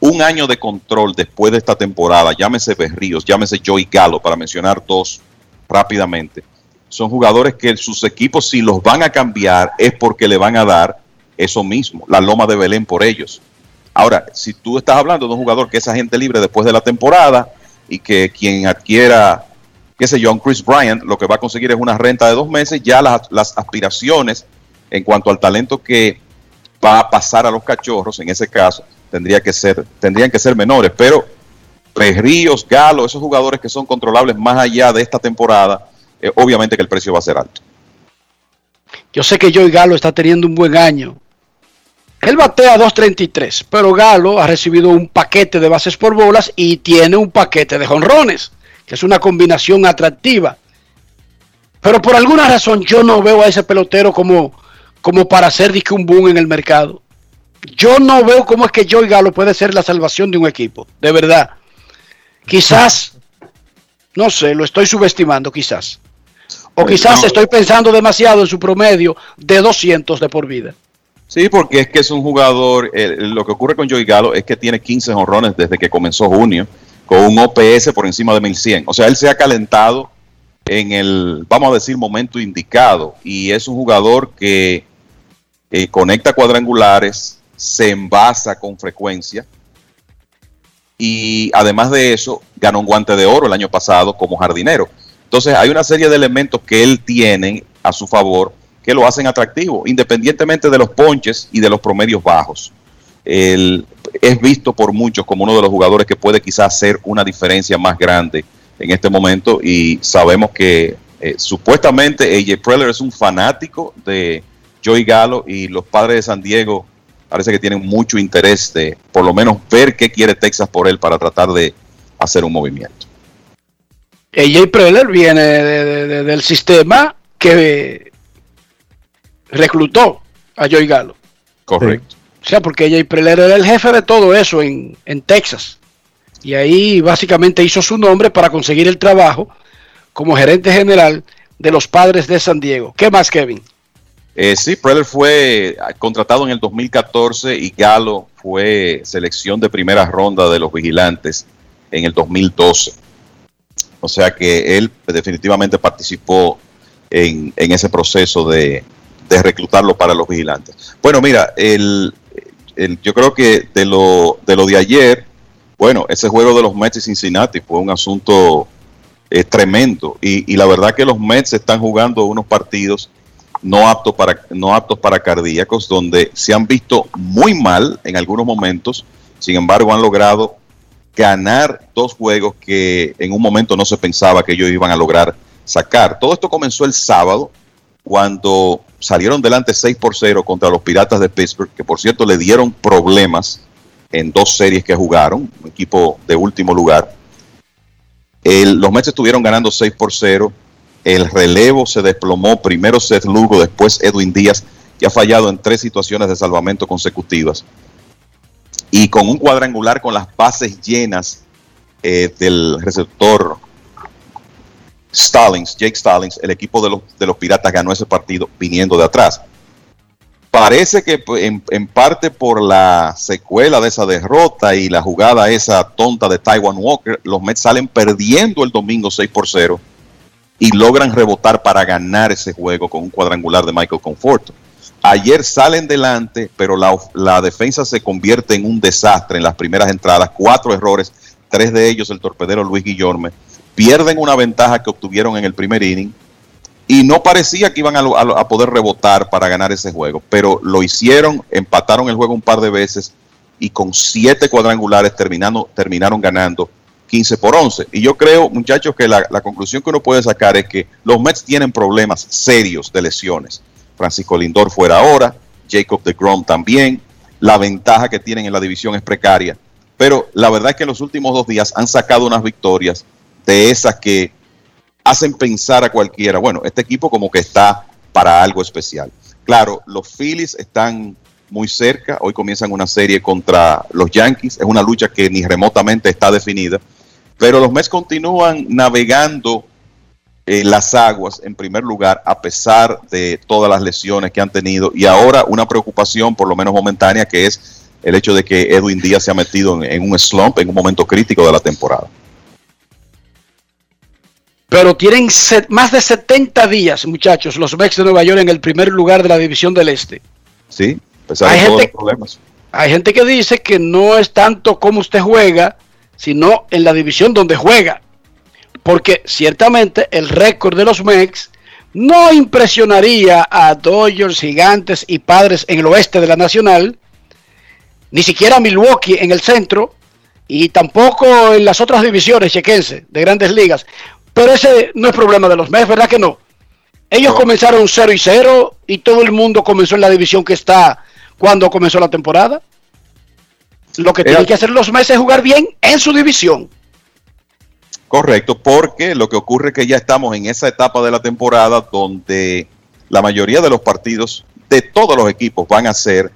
un año de control después de esta temporada, llámese Berríos, llámese Joey Gallo, para mencionar dos rápidamente, son jugadores que sus equipos si los van a cambiar es porque le van a dar eso mismo, la loma de Belén por ellos. Ahora, si tú estás hablando de un jugador que es agente libre después de la temporada y que quien adquiera, qué sé yo, un Chris Bryant, lo que va a conseguir es una renta de dos meses, ya las, las aspiraciones en cuanto al talento que va a pasar a los cachorros, en ese caso, tendría que ser, tendrían que ser menores, pero Ríos, Galo, esos jugadores que son controlables más allá de esta temporada, eh, obviamente que el precio va a ser alto. Yo sé que Joey Galo está teniendo un buen año. Él batea 2.33, pero Galo ha recibido un paquete de bases por bolas y tiene un paquete de jonrones, que es una combinación atractiva. Pero por alguna razón yo no veo a ese pelotero como, como para hacer disque un boom en el mercado. Yo no veo cómo es que Joey Galo puede ser la salvación de un equipo, de verdad. Quizás, no sé, lo estoy subestimando quizás. O quizás no. estoy pensando demasiado en su promedio de 200 de por vida. Sí, porque es que es un jugador, eh, lo que ocurre con Joey Galo es que tiene 15 honrones desde que comenzó junio, con un OPS por encima de 1100. O sea, él se ha calentado en el, vamos a decir, momento indicado. Y es un jugador que eh, conecta cuadrangulares, se envasa con frecuencia. Y además de eso, ganó un guante de oro el año pasado como jardinero. Entonces, hay una serie de elementos que él tiene a su favor que lo hacen atractivo, independientemente de los ponches y de los promedios bajos. Él es visto por muchos como uno de los jugadores que puede quizás hacer una diferencia más grande en este momento y sabemos que eh, supuestamente AJ Preller es un fanático de Joey Galo y los padres de San Diego parece que tienen mucho interés de por lo menos ver qué quiere Texas por él para tratar de hacer un movimiento. AJ Preller viene de- de- de- del sistema que reclutó a Joey Galo. Correcto. O sea, porque AJ Preller era el jefe de todo eso en, en Texas. Y ahí básicamente hizo su nombre para conseguir el trabajo como gerente general de los padres de San Diego. ¿Qué más, Kevin? Eh, sí, Preller fue contratado en el 2014 y Galo fue selección de primera ronda de los vigilantes en el 2012. O sea que él definitivamente participó en, en ese proceso de, de reclutarlo para los vigilantes. Bueno, mira, el, el- yo creo que de lo, de lo de ayer, bueno, ese juego de los Mets y Cincinnati fue un asunto eh, tremendo. Y, y la verdad que los Mets están jugando unos partidos no aptos para, no aptos para cardíacos, donde se han visto muy mal en algunos momentos, sin embargo han logrado ganar dos juegos que en un momento no se pensaba que ellos iban a lograr sacar. Todo esto comenzó el sábado, cuando salieron delante 6 por 0 contra los Piratas de Pittsburgh, que por cierto le dieron problemas en dos series que jugaron, un equipo de último lugar. Los Mets estuvieron ganando 6 por 0. El relevo se desplomó. Primero Seth Lugo, después Edwin Díaz, que ha fallado en tres situaciones de salvamento consecutivas. Y con un cuadrangular con las bases llenas eh, del receptor Stallings, Jake Stallings, el equipo de los, Piratas ganó ese partido viniendo de atrás. Parece que pues, en, en parte por la secuela de esa derrota y la jugada esa tonta de Taiwan Walker, los Mets salen perdiendo el domingo 6 por 0 y logran rebotar para ganar ese juego con un cuadrangular de Michael Conforto. Ayer salen delante, pero la, la defensa se convierte en un desastre en las primeras entradas, cuatro errores, tres de ellos el torpedero Luis Guillorme, pierden una ventaja que obtuvieron en el primer inning y no parecía que iban a, poder rebotar para ganar ese juego, pero lo hicieron, empataron el juego un par de veces y con siete cuadrangulares terminaron ganando 15 por 11. Y yo creo, muchachos, que la, la, conclusión que uno puede sacar es que los Mets tienen problemas serios de lesiones. Francisco Lindor fuera ahora, Jacob de Grom también. La ventaja que tienen en la división es precaria. Pero la verdad es que en los últimos dos días han sacado unas victorias de esas que hacen pensar a cualquiera, bueno, este equipo como que está para algo especial. Claro, los Phillies están muy cerca, hoy comienzan una serie contra los Yankees, es una lucha que ni remotamente está definida, pero los Mets continúan navegando eh, las aguas en primer lugar a pesar de todas las lesiones que han tenido. Y ahora una preocupación por lo menos momentánea que es el hecho de que Edwin Díaz se ha metido en un slump en un momento crítico de la temporada pero tienen más de 70 días, muchachos, los Mets de Nueva York en el primer lugar de la división del Este. Sí, pesar de todos los problemas. Hay gente que dice que no es tanto como usted juega, sino en la división donde juega. Porque ciertamente el récord de los Mets no impresionaría a Dodgers, Gigantes y Padres en el oeste de la Nacional, ni siquiera a Milwaukee en el centro, y tampoco en las otras divisiones, chequense, de grandes ligas. Pero ese no es problema de los Mets, ¿verdad que no? Ellos comenzaron 0 y 0 y todo el mundo comenzó en la división que está cuando comenzó la temporada. Lo que tienen que hacer los Mets es jugar bien en su división. Correcto, porque lo que ocurre es que ya estamos en esa etapa de la temporada donde la mayoría de los partidos de todos los equipos van a ser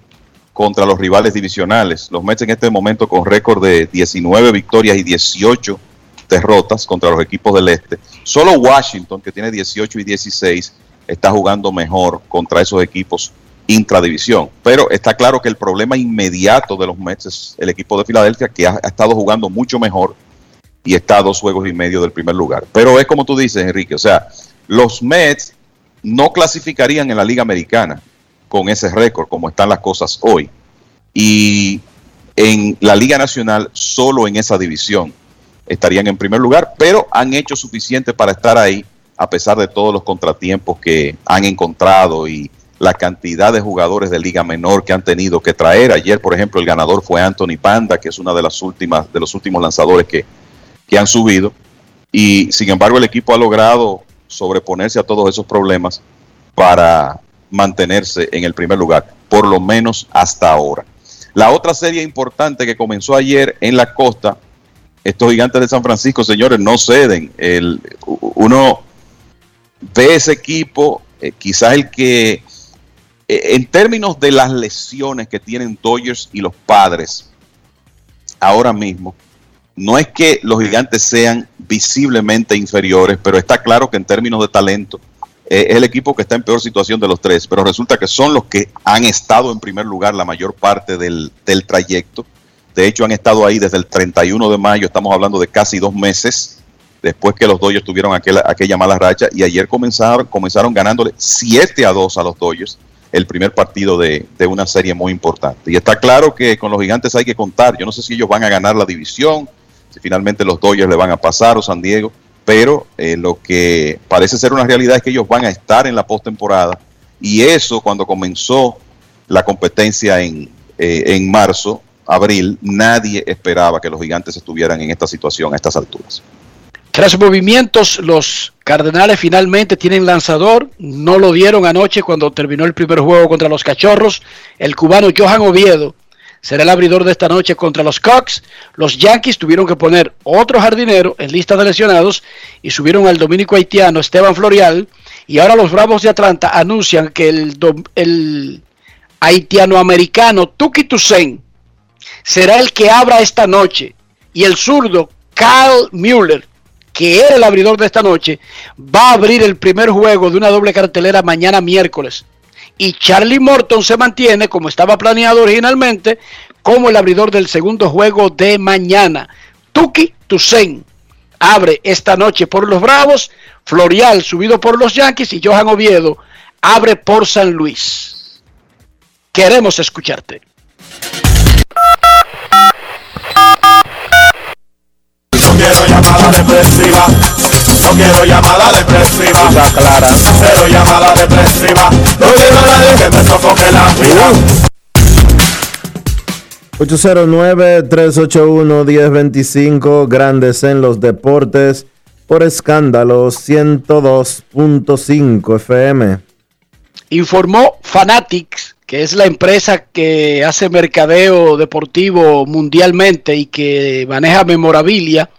contra los rivales divisionales. Los Mets en este momento con récord de 19 victorias y 18 derrotas contra los equipos del este. Solo Washington, que tiene 18 y 16, está jugando mejor contra esos equipos intradivisión. Pero está claro que el problema inmediato de los Mets es el equipo de Filadelfia, que ha, estado jugando mucho mejor y está a dos juegos y medio del primer lugar. Pero es como tú dices, Enrique, o sea, los Mets no clasificarían en la Liga Americana con ese récord, como están las cosas hoy. Y en la Liga Nacional, solo en esa división estarían en primer lugar, pero han hecho suficiente para estar ahí a pesar de todos los contratiempos que han encontrado y la cantidad de jugadores de liga menor que han tenido que traer. Ayer, por ejemplo, el ganador fue Anthony Panda, que es una de las últimas de los últimos lanzadores que, que han subido y sin embargo el equipo ha logrado sobreponerse a todos esos problemas para mantenerse en el primer lugar, por lo menos hasta ahora. La otra serie importante que comenzó ayer en la costa estos gigantes de San Francisco, señores, no ceden. El, uno ve ese equipo, eh, quizás el que, eh, en términos de las lesiones que tienen Dodgers y los padres ahora mismo, no es que los gigantes sean visiblemente inferiores, pero está claro que en términos de talento eh, es el equipo que está en peor situación de los tres, pero resulta que son los que han estado en primer lugar la mayor parte del, del trayecto de hecho, han estado ahí desde el 31 de mayo, estamos hablando de casi dos meses después que los Dodgers tuvieron aquella, mala racha y ayer comenzaron, comenzaron ganándole 7 a 2 a los Dodgers, el primer partido de, una serie muy importante. Y está claro que con los gigantes hay que contar, yo no sé si ellos van a ganar la división, si finalmente los Dodgers le van a pasar o San Diego, pero eh, lo que parece ser una realidad es que ellos van a estar en la postemporada y eso cuando comenzó la competencia en, eh, en marzo abril, nadie esperaba que los gigantes estuvieran en esta situación a estas alturas. Tras movimientos, los Cardenales finalmente tienen lanzador. No lo dieron anoche cuando terminó el primer juego contra los Cachorros. El cubano Johan Oviedo será el abridor de esta noche contra los Cox. Los Yankees tuvieron que poner otro jardinero en lista de lesionados y subieron al dominico haitiano Esteban Florial. Y ahora los Bravos de Atlanta anuncian que el, el haitiano-americano Tuki Toussaint será el que abra esta noche. Y el zurdo Kyle Mueller, que era el abridor de esta noche, va a abrir el primer juego de una doble cartelera mañana miércoles. Y Charlie Morton se mantiene, como estaba planeado originalmente, como el abridor del segundo juego de mañana. Tuki Toussaint abre esta noche por los Bravos, Florial subido por los Yankees y Johan Oviedo abre por San Luis. Queremos escucharte. Quiero llamada depresiva. Depresiva. clara. Cero llamada depresiva. No quiero a nadie que me sofoque la vida. 809-381-1025, grandes en los deportes, por escándalo 102.5 FM. Informó Fanatics, que es la empresa que hace mercadeo deportivo mundialmente y que maneja memorabilia,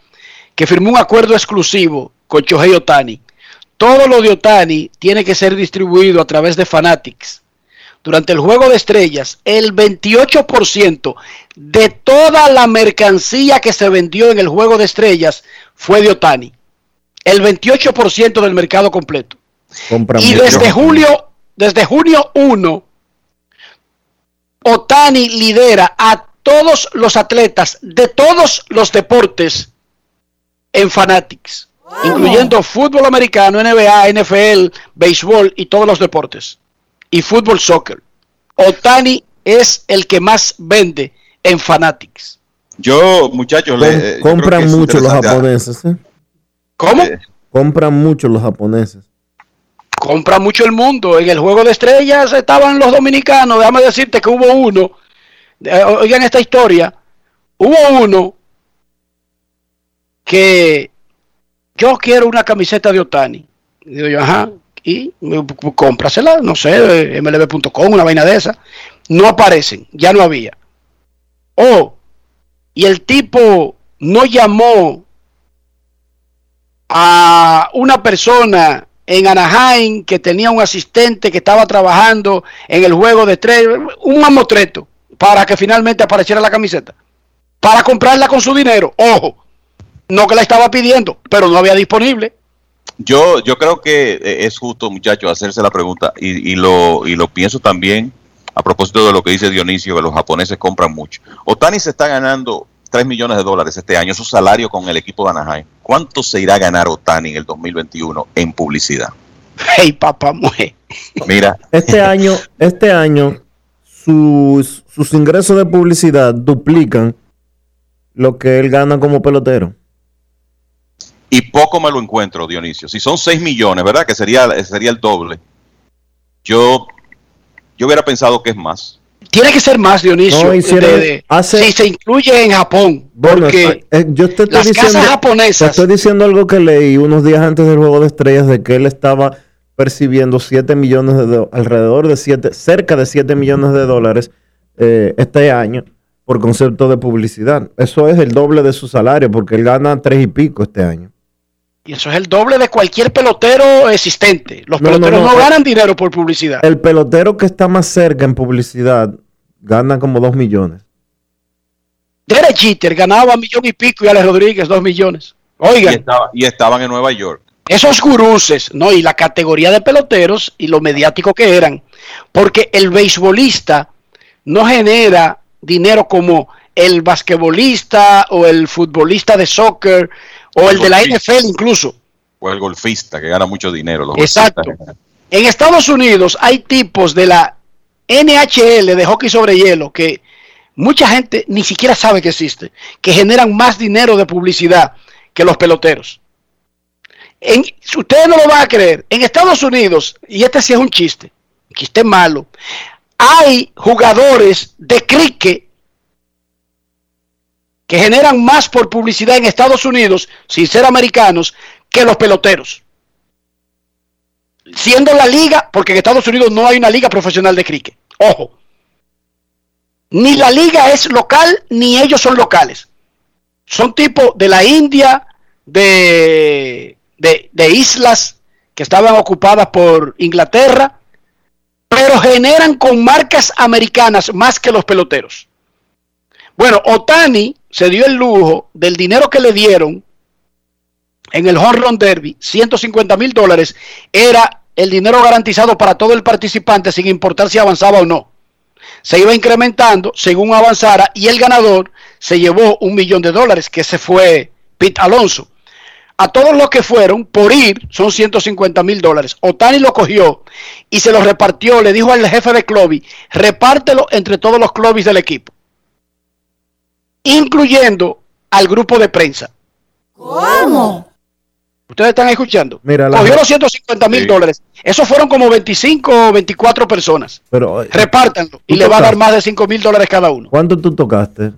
que firmó un acuerdo exclusivo con Otani. Todo lo de Otani tiene que ser distribuido a través de Fanatics. Durante el juego de estrellas, el 28% de toda la mercancía que se vendió en el juego de estrellas fue de Otani. El 28% del mercado completo. Compra Y desde julio, desde junio 1, Otani lidera a todos los atletas de todos los deportes en Fanatics, incluyendo fútbol americano, NBA, NFL, béisbol y todos los deportes. Y fútbol soccer. Otani es el que más vende en Fanatics. Yo, muchachos, le- Com- compran mucho los japoneses. ¿eh? ¿Cómo? Compran mucho los japoneses. compra mucho el mundo. En el juego de estrellas estaban los dominicanos. Déjame decirte que hubo uno. eh, Oigan esta historia. Hubo uno que yo quiero una camiseta de Otani. Y digo yo, ajá. Y eh, cómprasela, no sé, mlb.com, una vaina de esa. No aparecen, ya no había. Oh, y el tipo no llamó a una persona en Anaheim que tenía un asistente que estaba trabajando en el juego de tres, un mamotreto para que finalmente apareciera la camiseta. Para comprarla con su dinero. Ojo, no que la estaba pidiendo, pero no había disponible. Yo, yo creo que eh, es justo, muchachos, hacerse la pregunta y, y lo, y lo pienso también a propósito de lo que dice Dionisio, que los japoneses compran mucho. Otani se está ganando 3 millones de dólares este año, su salario con el equipo de Anaheim. ¿Cuánto se irá a ganar Otani en el 2021 en publicidad? Hey, papá, mujer. Mira, Este año, este año, sus, sus ingresos de publicidad duplican lo que él gana como pelotero. Y poco me lo encuentro, Dionisio. Si son 6 millones, ¿verdad? Que sería, sería el doble. Yo, yo hubiera pensado que es más. Tiene que ser más, Dionisio. No, hicieron- de- de- hace- si se incluye en Japón. Bueno, porque eh, yo te estoy las diciendo, casas japonesas- te estoy diciendo algo que leí unos días antes del juego de estrellas de que él estaba percibiendo 7 millones de do- alrededor de 7, cerca de 7 millones de dólares eh, este año por concepto de publicidad. Eso es el doble de su salario porque él gana tres y pico este año. Y eso es el doble de cualquier pelotero existente. Los No, peloteros no, no. ganan dinero por publicidad. El pelotero que está más cerca en publicidad gana como 2 millones. Derek Jeter ganaba un millón y pico y Alex Rodríguez dos millones. Y, Oigan, estaba- y estaban en Nueva York. esos guruses, ¿no? Y la categoría de peloteros y lo mediático que eran. Porque el beisbolista no genera dinero como el basquetbolista o el futbolista de soccer o el de la NFL incluso. O el golfista que gana mucho dinero. Los Exacto. golfistas. En Estados Unidos hay tipos de la NHL de hockey sobre hielo que mucha gente ni siquiera sabe que existe, que generan más dinero de publicidad que los peloteros. En, ustedes no lo van a creer, en Estados Unidos, y este sí es un chiste, un chiste malo, hay jugadores de cricket que generan más por publicidad en Estados Unidos, sin ser americanos, que los peloteros siendo la liga, porque en Estados Unidos no hay una liga profesional de cricket. Ojo. Ni la liga es local, ni ellos son locales. Son tipo de la India, de, de, de islas que estaban ocupadas por Inglaterra, pero generan con marcas americanas más que los peloteros. Bueno, Otani se dio el lujo del dinero que le dieron en el Home Run Derby, 150 mil dólares, era el dinero garantizado para todo el participante sin importar si avanzaba o no. Se iba incrementando según avanzara y el ganador se llevó un millón de dólares, que se fue Pete Alonso. A todos los que fueron, por ir, son 150 mil dólares. Otani lo cogió y se lo repartió, le dijo al jefe de Clovis, repártelo entre todos los Clovis del equipo, incluyendo al grupo de prensa. ¿Cómo? Ustedes están escuchando. Mira, la- Cogió los 150 mil Sí. dólares. Eso fueron como 25 o 24 personas. Pero, eh, Repártanlo y ¿Tú le va a dar más de 5 mil dólares cada uno. ¿Cuánto tú tocaste?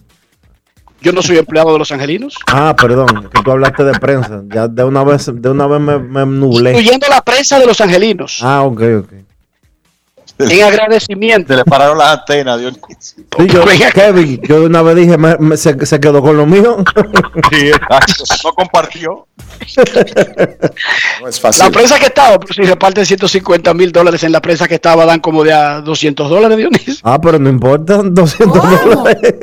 Yo no soy empleado de los angelinos. Ah, perdón, que tú hablaste de prensa. Ya de una vez, de una vez me, me nublé. Incluyendo la prensa de los angelinos. Ah, ok, ok. En agradecimiento. Se le pararon las antenas, Dios. Sí, yo, Kevin, yo de una vez dije, me- me- se, se quedó con lo mío. Sí, exacto. No compartió. No es La fácil. prensa que estaba, si reparten 150 mil dólares en la prensa que estaba, dan como de a 200 dólares, Dionisio. Ah, pero no importa, 200 dólares.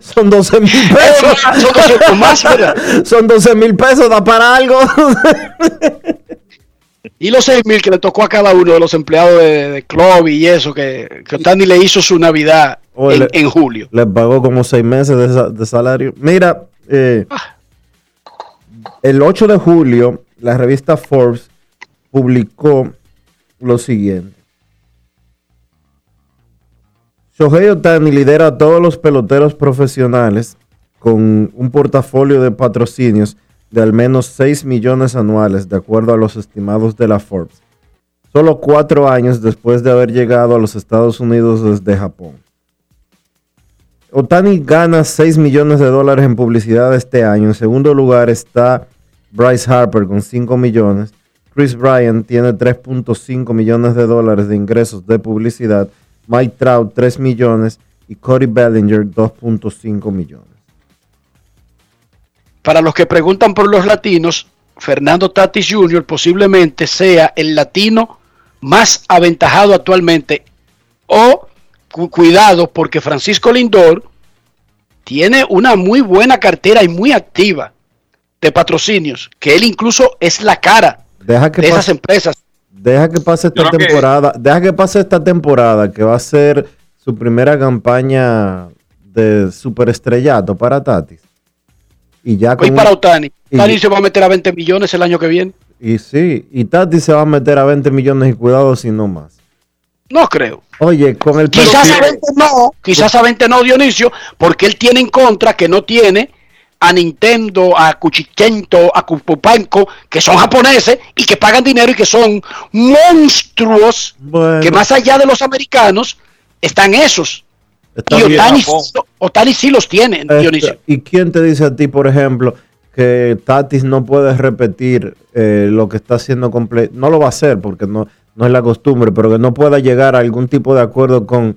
Son 12 mil pesos. Son 200 más, ¿verdad? Son 12 mil pesos, da para algo. Y los 6 mil que le tocó a cada uno de los empleados de, de club y eso, que, que Otani le hizo su Navidad en, le- en julio. Les pagó como seis meses de, de salario. Mira, eh, el 8 de julio, la revista Forbes publicó lo siguiente. Shohei Otani lidera a todos los peloteros profesionales con un portafolio de patrocinios de al menos 6 millones anuales, de acuerdo a los estimados de la Forbes. Solo cuatro años después de haber llegado a los Estados Unidos desde Japón. Otani gana 6 millones de dólares en publicidad este año. En segundo lugar está Bryce Harper con 5 millones. Chris Bryant tiene 3.5 millones de dólares de ingresos de publicidad. Mike Trout 3 millones y Cody Bellinger 2.5 millones. Para los que preguntan por los latinos, Fernando Tatis Jr. posiblemente sea el latino más aventajado actualmente. O cu- cuidado, porque Francisco Lindor tiene una muy buena cartera y muy activa de patrocinios, que él incluso es la cara Deja que de esas empresas. deja que pase esta creo que- temporada. Deja que pase esta temporada que va a ser su primera campaña de superestrellato para Tatis. Y ya para Otani. Otani se va a meter a 20 millones el año que viene. Y sí, y Tati se va a meter a 20 millones y cuidado si no más. No creo. Oye, con el Quizás a pelo- 20 no, quizás a 20 no, Dionisio, porque él tiene en contra que no tiene a Nintendo, a Cuchichento, a Kupupanko, que son japoneses y que pagan dinero y que son monstruos, Bueno, que más allá de los americanos están esos. Está y. Otani, sí- Otani sí los tiene, Este, Dionisio. ¿Y quién te dice a ti, por ejemplo, que Tatis no puede repetir eh, lo que está haciendo con Play? No lo va a hacer porque no, no es la costumbre, pero que no pueda llegar a algún tipo de acuerdo con,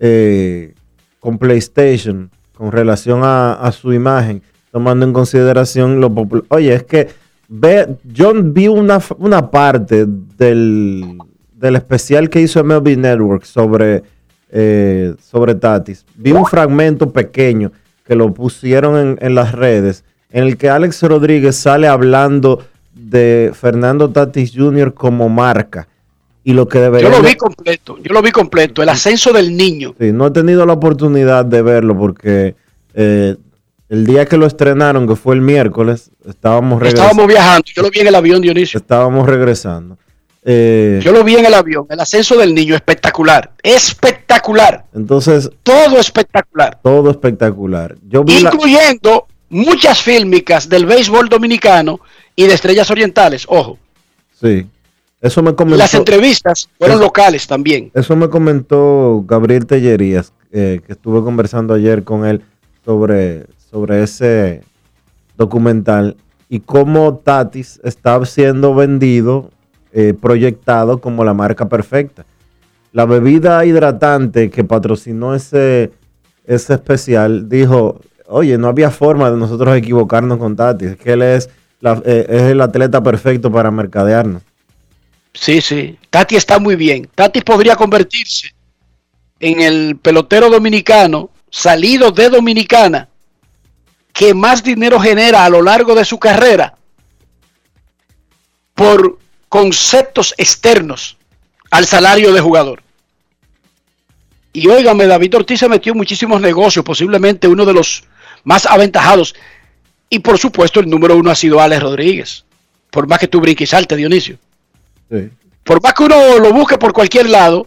eh, con PlayStation con relación a, a su imagen, tomando en consideración lo popular. Oye, es que ve, yo vi una, una parte del, del especial que hizo MLB Network sobre, eh, sobre Tatis. Vi un fragmento pequeño que lo pusieron en, en las redes, en el que Alex Rodríguez sale hablando de Fernando Tatis Jr. como marca. Y lo que debería... Yo lo vi completo, yo lo vi completo, el ascenso del niño. Sí, no he tenido la oportunidad de verlo porque eh, el día que lo estrenaron, que fue el miércoles, estábamos regresando. Estábamos viajando, yo lo vi en el avión, Dionisio. Estábamos regresando. Eh, Yo lo vi en el avión, el ascenso del niño, espectacular, espectacular, entonces, todo espectacular. todo espectacular. Yo vi la- incluyendo muchas fílmicas del béisbol dominicano y de estrellas orientales, ojo. Sí. Eso me comentó. las entrevistas fueron Eso- locales también. Eso me comentó Gabriel Tellerías, eh, que estuve conversando ayer con él sobre, sobre ese documental y cómo Tatis está siendo vendido, eh, proyectado como la marca perfecta. La bebida hidratante que patrocinó ese, ese especial dijo, oye, no había forma de nosotros equivocarnos con Tatis, es que él es, eh, es el atleta perfecto para mercadearnos. Sí, sí. Tati está muy bien. Tati podría convertirse en el pelotero dominicano salido de Dominicana que más dinero genera a lo largo de su carrera por conceptos externos al salario de jugador. Y óigame, David Ortiz se metió en muchísimos negocios, posiblemente uno de los más aventajados. Y por supuesto, el número uno ha sido Alex Rodríguez. Por más que tú brinques y salte, Dionisio Sí. por más que uno lo busque por cualquier lado,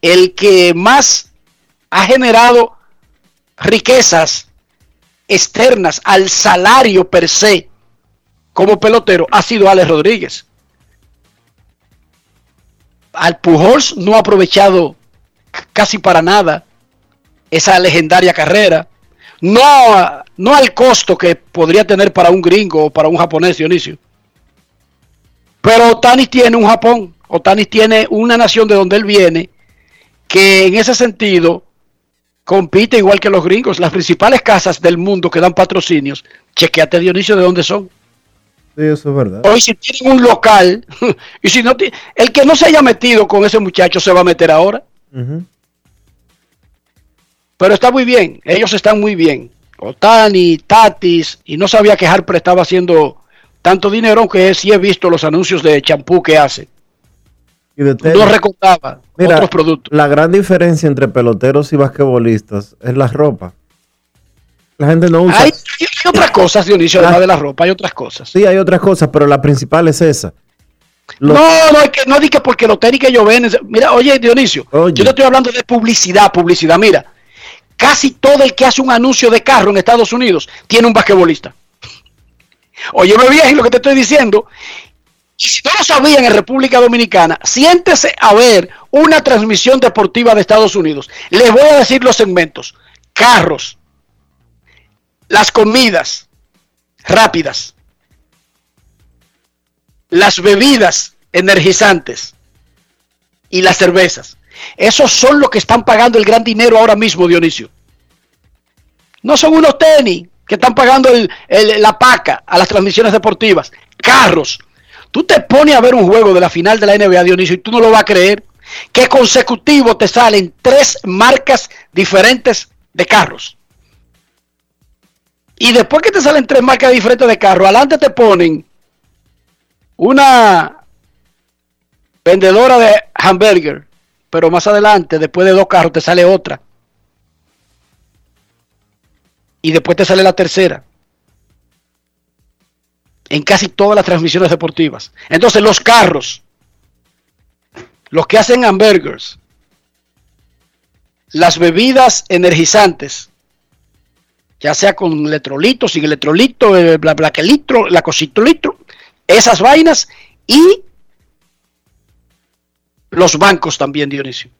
el que más ha generado riquezas externas al salario per se como pelotero ha sido Alex Rodríguez. Al Pujols no ha aprovechado casi para nada esa legendaria carrera. No, no al costo que podría tener para un gringo o para un japonés, Dionisio. Pero Otani tiene un Japón, Otani tiene una nación de donde él viene, que en ese sentido compite igual que los gringos. Las principales casas del mundo que dan patrocinios, chequeate Dionisio de dónde son. Sí, eso es verdad. Hoy si tienen un local, y si no, el que no se haya metido con ese muchacho se va a meter ahora. Pero está muy bien, ellos están muy bien. Otani, Tatis, y no sabía que Harper estaba haciendo tanto dinero, aunque sí he visto los anuncios de champú que hace. Y de No recordaba Mira, otros productos. La gran diferencia entre peloteros y basquetbolistas es la ropa. La gente no usa. Hay, hay otras cosas, Dionisio, además de la ropa, hay otras cosas. Sí, hay otras cosas, pero la principal es esa. Los- No, no, es que no di que porque los tenis que ellos ven. Mira, oye, Dionisio, Oye. yo te estoy hablando de publicidad, publicidad. Mira, casi todo el que hace un anuncio de carro en Estados Unidos tiene un basquetbolista. Óyeme bien lo que te estoy diciendo. Y si no lo sabían en República Dominicana, siéntese a ver una transmisión deportiva de Estados Unidos. Les voy a decir los segmentos. Carros, las comidas rápidas, las bebidas energizantes y las cervezas. Esos son los que están pagando el gran dinero ahora mismo, Dionisio. No son unos tenis que están pagando la paca a las transmisiones deportivas. Carros. Tú te pones a ver un juego de la final de la NBA, Dionisio, y tú no lo vas a creer. Que consecutivo te salen tres marcas diferentes de carros. Y después que te salen tres marcas diferentes de carro, adelante te ponen una vendedora de hamburger, pero más adelante, después de dos carros, te sale otra. Y después te sale la tercera. En casi todas las transmisiones deportivas. Entonces los carros, los que hacen hamburgers, las bebidas energizantes, ya sea con electrolito, sin electrolito, eh, bla, bla, que litro, la cosito litro, esas vainas y los bancos también, Dionisio.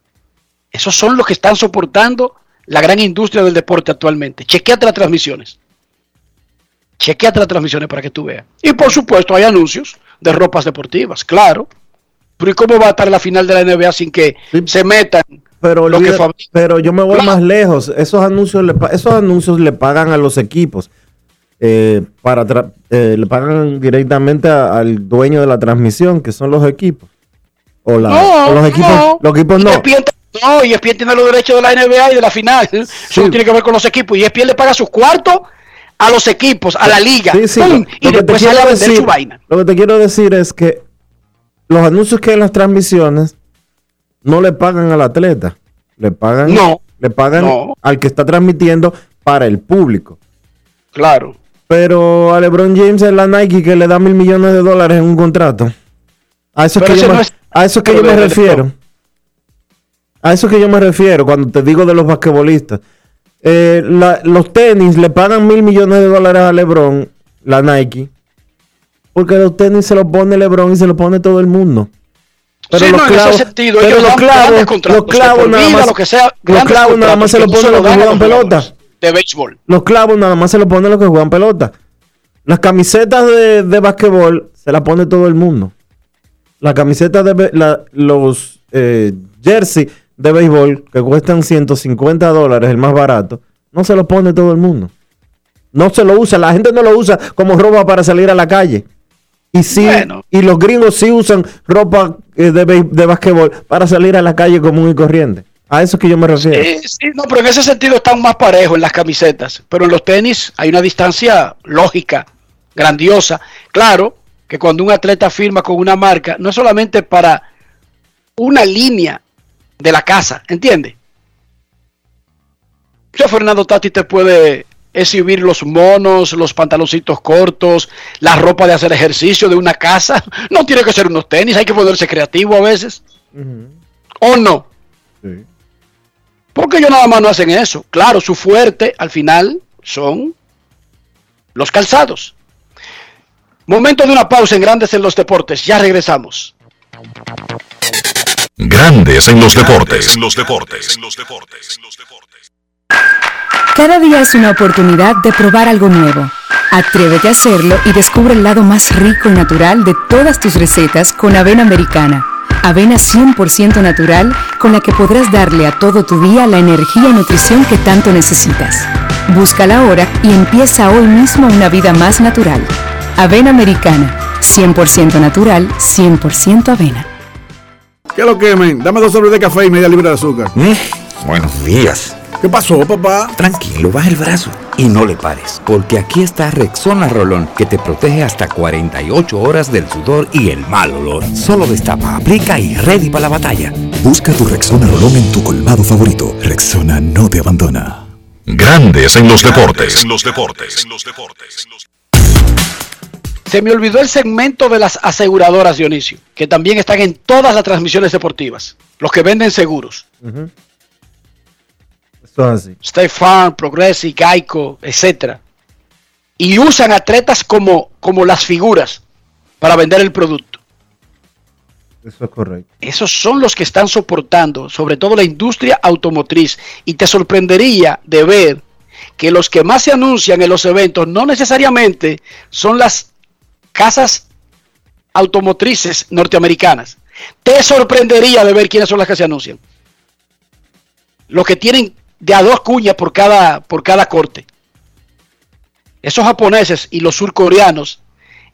Esos son los que están soportando la gran industria del deporte actualmente. Chequeate las transmisiones. Chequeate las transmisiones para que tú veas. Y por supuesto hay anuncios de ropas deportivas, claro. Pero ¿y cómo va a estar la final de la NBA sin que se metan Pero, lo que pero yo me voy Claro. más lejos. Esos anuncios, le, pa- esos anuncios le pagan a los equipos. eh, para tra- eh, le pagan directamente a- al dueño de la transmisión, que son los equipos. O, la- No, o los equipos no. los equipos no. ESPN no, y ESPN tiene los derechos de la NBA y de la final. Eso no tiene que ver con los equipos. Y ESPN le paga sus cuartos a los equipos, a la liga. Sí, sí, y después sale a vender decir- su vaina. Lo que te quiero decir es que los anuncios que hay en las transmisiones no le pagan al atleta, le pagan, No. le pagan No. al que está transmitiendo para el público. Claro. Pero a LeBron James es la Nike que le da mil millones de dólares en un contrato. A eso que yo me, es- a eso es que yo me refiero. A eso es que yo me refiero cuando te digo de los basquetbolistas. Eh, la- los tenis le pagan mil millones de dólares a LeBron, la Nike, porque los tenis se los pone LeBron y se los pone todo el mundo. Sí, no, en ese sentido, pero ellos los clavos, los clavos nada más, lo que sea, los clavos nada más se los no ponen los lo que juegan los pelota. de béisbol. Los clavos nada más se los ponen los que juegan pelota. Las camisetas de, de basquetbol se las pone todo el mundo. Las camisetas de la- los eh, jersey de béisbol que cuestan 150 dólares, el más barato, no se los pone todo el mundo. No se lo usa, la gente no lo usa como ropa para salir a la calle. Y sí, y los gringos sí usan ropa eh, de, de basquetbol para salir a la calle común y corriente. A eso es que yo me refiero. Eh, sí, no, pero en ese sentido están más parejos en las camisetas. Pero en los tenis hay una distancia lógica, grandiosa. Claro que cuando un atleta firma con una marca, no es solamente para una línea de la casa, ¿entiende? Yo, Fernando Tati te puede exhibir los monos, los pantaloncitos cortos, la ropa de hacer ejercicio de una casa. No tiene que ser unos tenis, hay que ponerse creativo a veces. ¿O no? Porque ellos nada más no hacen eso. Claro, su fuerte al final son los calzados. Momento de una pausa en Grandes en los Deportes. Ya regresamos. Grandes en los deportes. En los deportes. Cada día es una oportunidad de probar algo nuevo. Atrévete a hacerlo y descubre el lado más rico y natural de todas tus recetas con avena americana. Avena 100% natural con la que podrás darle a todo tu día la energía y nutrición que tanto necesitas. Búscala ahora y empieza hoy mismo una vida más natural. Avena americana, 100% natural, 100% avena. ¿Qué lo quemen? Dame dos sobres de café y media libra de azúcar. Buenos días. ¿Qué pasó, papá? Tranquilo, baja el brazo y no le pares, porque aquí está Rexona Rolón, que te protege hasta 48 horas del sudor y el mal olor. Solo destapa, aplica y ready para la batalla. Busca tu Rexona Rolón en tu colmado favorito. Rexona no te abandona. Grandes en los deportes. En los deportes. Se me olvidó el segmento de las aseguradoras, Dionisio, que también están en todas las transmisiones deportivas. Los que venden seguros. Esto es así. State Farm, Progressive, Geico, etcétera. Y usan atletas como, como las figuras para vender el producto. Eso es correcto. Esos son los que están soportando, sobre todo la industria automotriz. Y te sorprendería de ver que los que más se anuncian en los eventos no necesariamente son las casas automotrices norteamericanas. Te sorprendería de ver quiénes son las que se anuncian. Los que tienen de a dos cuñas por cada, por cada corte. Esos japoneses y los surcoreanos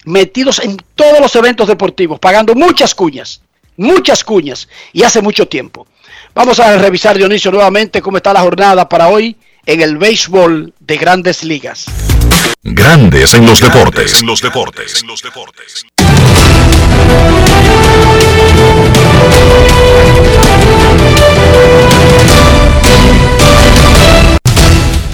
metidos en todos los eventos deportivos, pagando muchas cuñas, muchas cuñas, y hace mucho tiempo. Vamos a revisar, Dionisio, nuevamente cómo está la jornada para hoy en el béisbol de grandes ligas. Grandes en los deportes. En los deportes. En los deportes.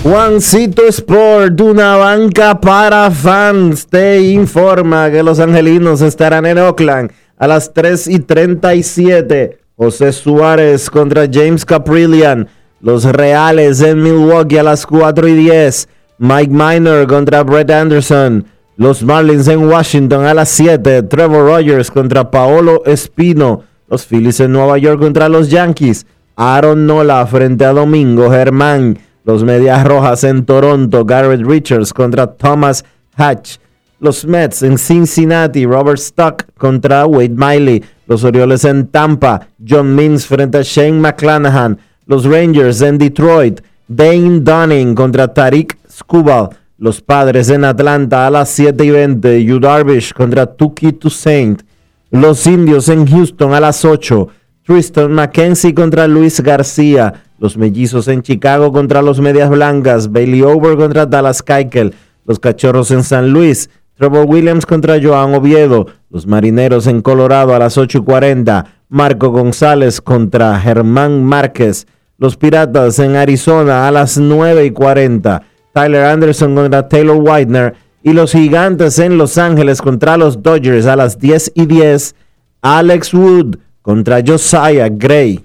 Juancito Sport, una banca para fans, te informa que los angelinos estarán en Oakland a las 3 y 37. José Suárez contra James Caprillian. Los Reales en Milwaukee a las 4 y 10. Mike Minor contra Brett Anderson. Los Marlins en Washington a las 7. Trevor Rogers contra Paolo Espino. Los Phillies en Nueva York contra los Yankees. Aaron Nola frente a Domingo Germán. Los Medias Rojas en Toronto, Garrett Richards contra Thomas Hatch. Los Mets en Cincinnati, Robert Stock contra Wade Miley. Los Orioles en Tampa, John Means frente a Shane McClanahan. Los Rangers en Detroit, Dane Dunning contra Tariq Skubal. Los Padres en Atlanta a las 7 y 20, Yu Darvish contra Tuki Toussaint. Los Indios en Houston a las 8, Tristan McKenzie contra Luis García. Los mellizos en Chicago contra los Medias Blancas. Bailey Over contra Dallas Keuchel. Los Cachorros en San Luis. Trevor Williams contra Joan Oviedo. Los Marineros en Colorado a las 8 y 40. Marco González contra Germán Márquez. Los Piratas en Arizona a las 9 y 40. Tyler Anderson contra Taylor Widener. Y los Gigantes en Los Ángeles contra los Dodgers a las 10 y 10. Alex Wood contra Josiah Gray.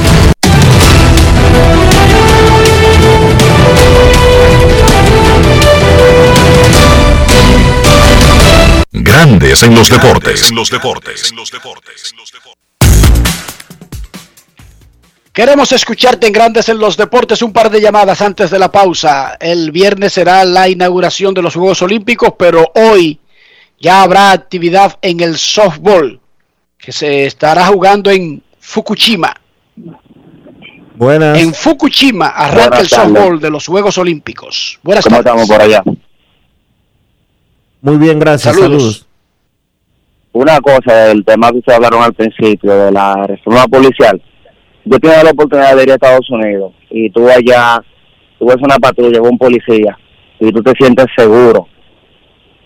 Grandes en los deportes. En los deportes. Queremos escucharte en Grandes en los Deportes. Un par de llamadas antes de la pausa. El viernes será la inauguración de los Juegos Olímpicos, pero hoy ya habrá actividad en el softball que se estará jugando en Fukushima. Buenas. En Fukushima arranca Buenas el tardes. softball de los Juegos Olímpicos. Buenas ¿Cómo tardes. estamos por allá? Muy bien, gracias. Saludos. Saludos. Una cosa, el tema que ustedes hablaron al principio de la reforma policial. Yo tuve la oportunidad de ir a Estados Unidos y tú allá, tú ves una patrulla un policía y tú te sientes seguro.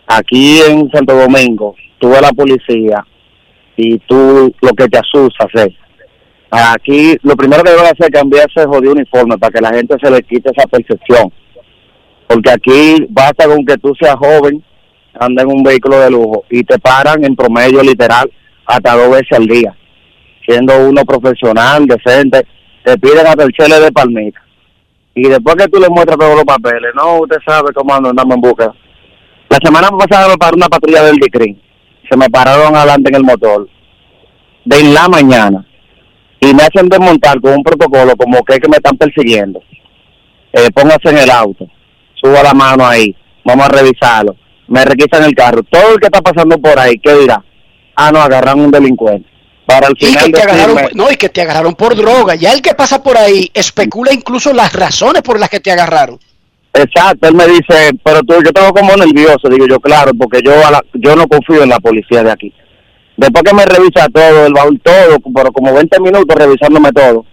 Aquí en Santo Domingo, tú ves la policía y tú lo que te asusta es aquí lo primero que deben hacer es cambiar ese jodido uniforme para que la gente se le quite esa percepción. Porque aquí basta con que tú seas joven, anda en un vehículo de lujo y te paran en promedio literal hasta dos veces al día. Siendo uno profesional, decente, te piden hasta el de palmita. Y después que tú le muestras todos los papeles, no, usted sabe cómo andamos en busca. La semana pasada me paró una patrulla del DICRIN. Se me pararon adelante en el motor. De la mañana y me hacen desmontar con un protocolo como que es que me están persiguiendo. Eh, póngase en el auto, suba la mano ahí, vamos a revisarlo. Me requisan el carro. Todo el que está pasando por ahí, ¿qué dirá? Ah, no, agarran un delincuente. Para el final y que te agarraron, no, y que te agarraron por droga. Ya el que pasa por ahí especula incluso las razones por las que te agarraron. Exacto, él me dice, pero tú, yo tengo como nervioso, digo yo, claro, porque yo, yo no confío en la policía de aquí. Después que me revisa todo, el baúl todo, pero como 20 minutos revisándome todo.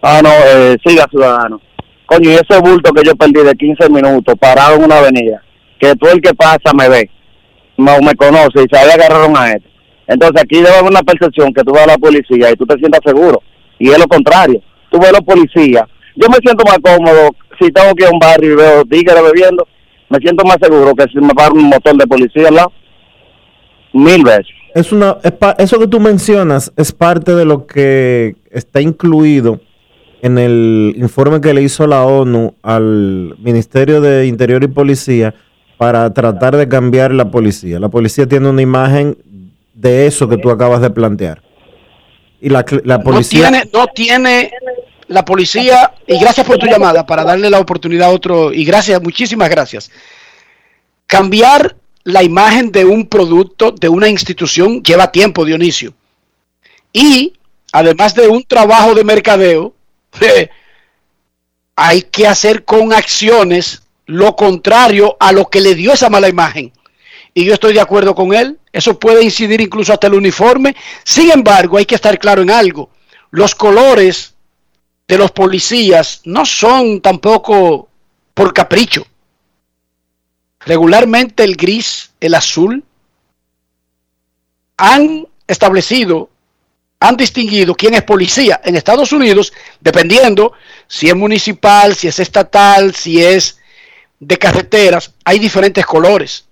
Ah, no, eh, siga, ciudadano. Coño, y ese bulto que yo perdí de 15 minutos parado en una avenida, que todo el que pasa me ve, no me conoce y sabe agarraron a él. Entonces aquí debe haber una percepción que tú vas a la policía y tú te sientas seguro. Y es lo contrario. Tú ves a los policías. Yo me siento más cómodo si tengo que ir a un barrio y veo tigres bebiendo. Me siento más seguro que si me paro un motor de policía al. Mil veces es una, eso que tú mencionas es parte de lo que está incluido en el informe que le hizo la ONU al Ministerio de Interior y Policía para tratar de cambiar la policía. La policía tiene una imagen de eso que tú acabas de plantear. Y la, policía... No tiene, no tiene la policía, y gracias por tu llamada, para darle la oportunidad a otro, y gracias, muchísimas gracias. Cambiar la imagen de un producto, de una institución, lleva tiempo, Dionisio. Y además de un trabajo de mercadeo, hay que hacer con acciones lo contrario a lo que le dio esa mala imagen. Y yo estoy de acuerdo con él. Eso puede incidir incluso hasta el uniforme. Sin embargo, hay que estar claro en algo. Los colores de los policías no son tampoco por capricho. Regularmente el gris, el azul, han establecido, han distinguido quién es policía en Estados Unidos, dependiendo si es municipal, si es estatal, si es de carreteras, hay diferentes colores.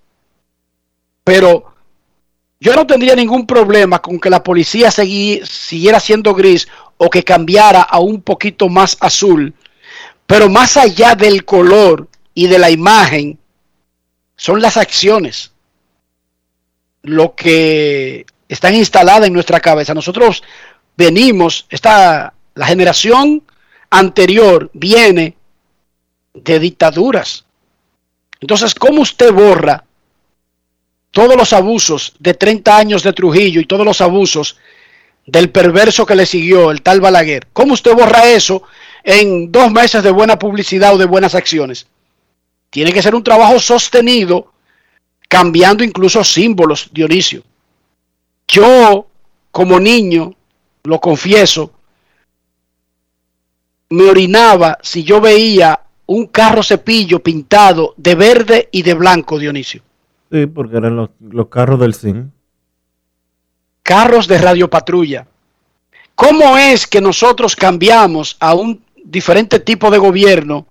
Pero yo no tendría ningún problema con que la policía siguiera siendo gris o que cambiara a un poquito más azul. Pero más allá del color y de la imagen, son las acciones lo que están instaladas en nuestra cabeza. Nosotros venimos, esta, la generación anterior viene de dictaduras. Entonces, ¿cómo usted borra todos los abusos de 30 años de Trujillo y todos los abusos del perverso que le siguió, el tal Balaguer? ¿Cómo usted borra eso en dos meses de buena publicidad o de buenas acciones? Tiene que ser un trabajo sostenido, cambiando incluso símbolos, Dionisio. Yo, como niño, lo confieso, me orinaba si yo veía un carro cepillo pintado de verde y de blanco, Dionisio. Sí, porque eran los, los carros del CIN. Carros de radiopatrulla. ¿Cómo es que nosotros cambiamos a un diferente tipo de gobierno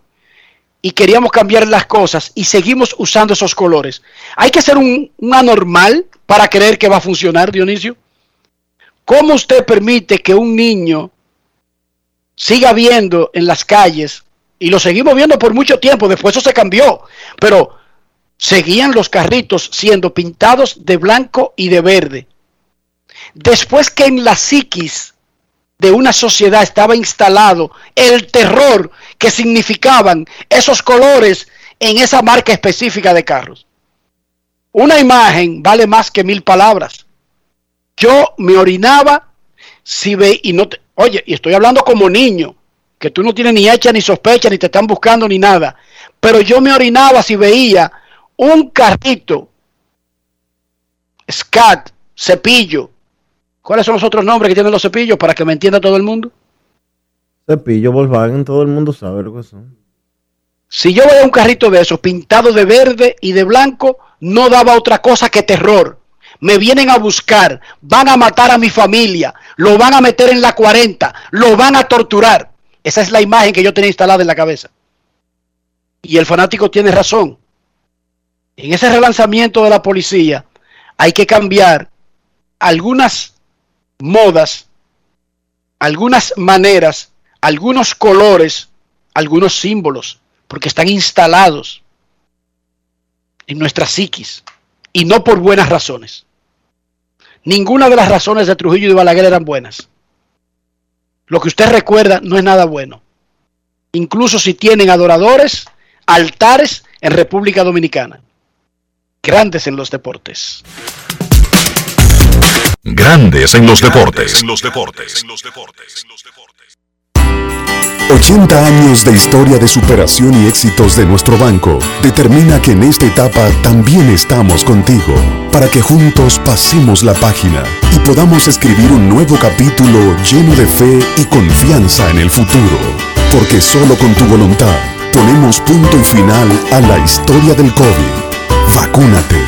y queríamos cambiar las cosas y seguimos usando esos colores. Hay que ser un, anormal para creer que va a funcionar, Dionisio. ¿Cómo usted permite que un niño siga viendo en las calles, y lo seguimos viendo por mucho tiempo, después eso se cambió, pero seguían los carritos siendo pintados de blanco y de verde. Después que en la psiquis de una sociedad estaba instalado el terror que significaban esos colores en esa marca específica de carros. Una imagen vale más que mil palabras. Yo me orinaba si ve y no te, oye, y estoy hablando como niño, que tú no tienes ni hecha ni sospecha ni te están buscando ni nada, pero yo me orinaba si veía un carrito scat, cepillo, ¿Cuáles son los otros nombres que tienen los cepillos para que me entienda todo el mundo? Cepillo, Volkswagen, todo el mundo sabe lo que son. Si yo veía un carrito de esos pintado de verde y de blanco, no daba otra cosa que terror. Me vienen a buscar, van a matar a mi familia, lo van a meter en la 40, lo van a torturar. Esa es la imagen que yo tenía instalada en la cabeza. Y el fanático tiene razón. En ese relanzamiento de la policía hay que cambiar algunas modas, algunas maneras, algunos colores, algunos símbolos, porque están instalados en nuestra psiquis y no por buenas razones. Ninguna de las razones de Trujillo y de Balaguer eran buenas. Lo que usted recuerda no es nada bueno. Incluso si tienen adoradores, altares en República Dominicana. Grandes en los deportes. Grandes en los deportes. En los deportes. 80 años de historia de superación y éxitos de nuestro banco determina que en esta etapa también estamos contigo, para que juntos pasemos la página y podamos escribir un nuevo capítulo lleno de fe y confianza en el futuro. Porque solo con tu voluntad ponemos punto y final a la historia del COVID. Vacúnate.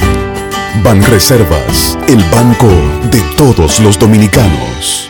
Banreservas, el banco de todos los dominicanos.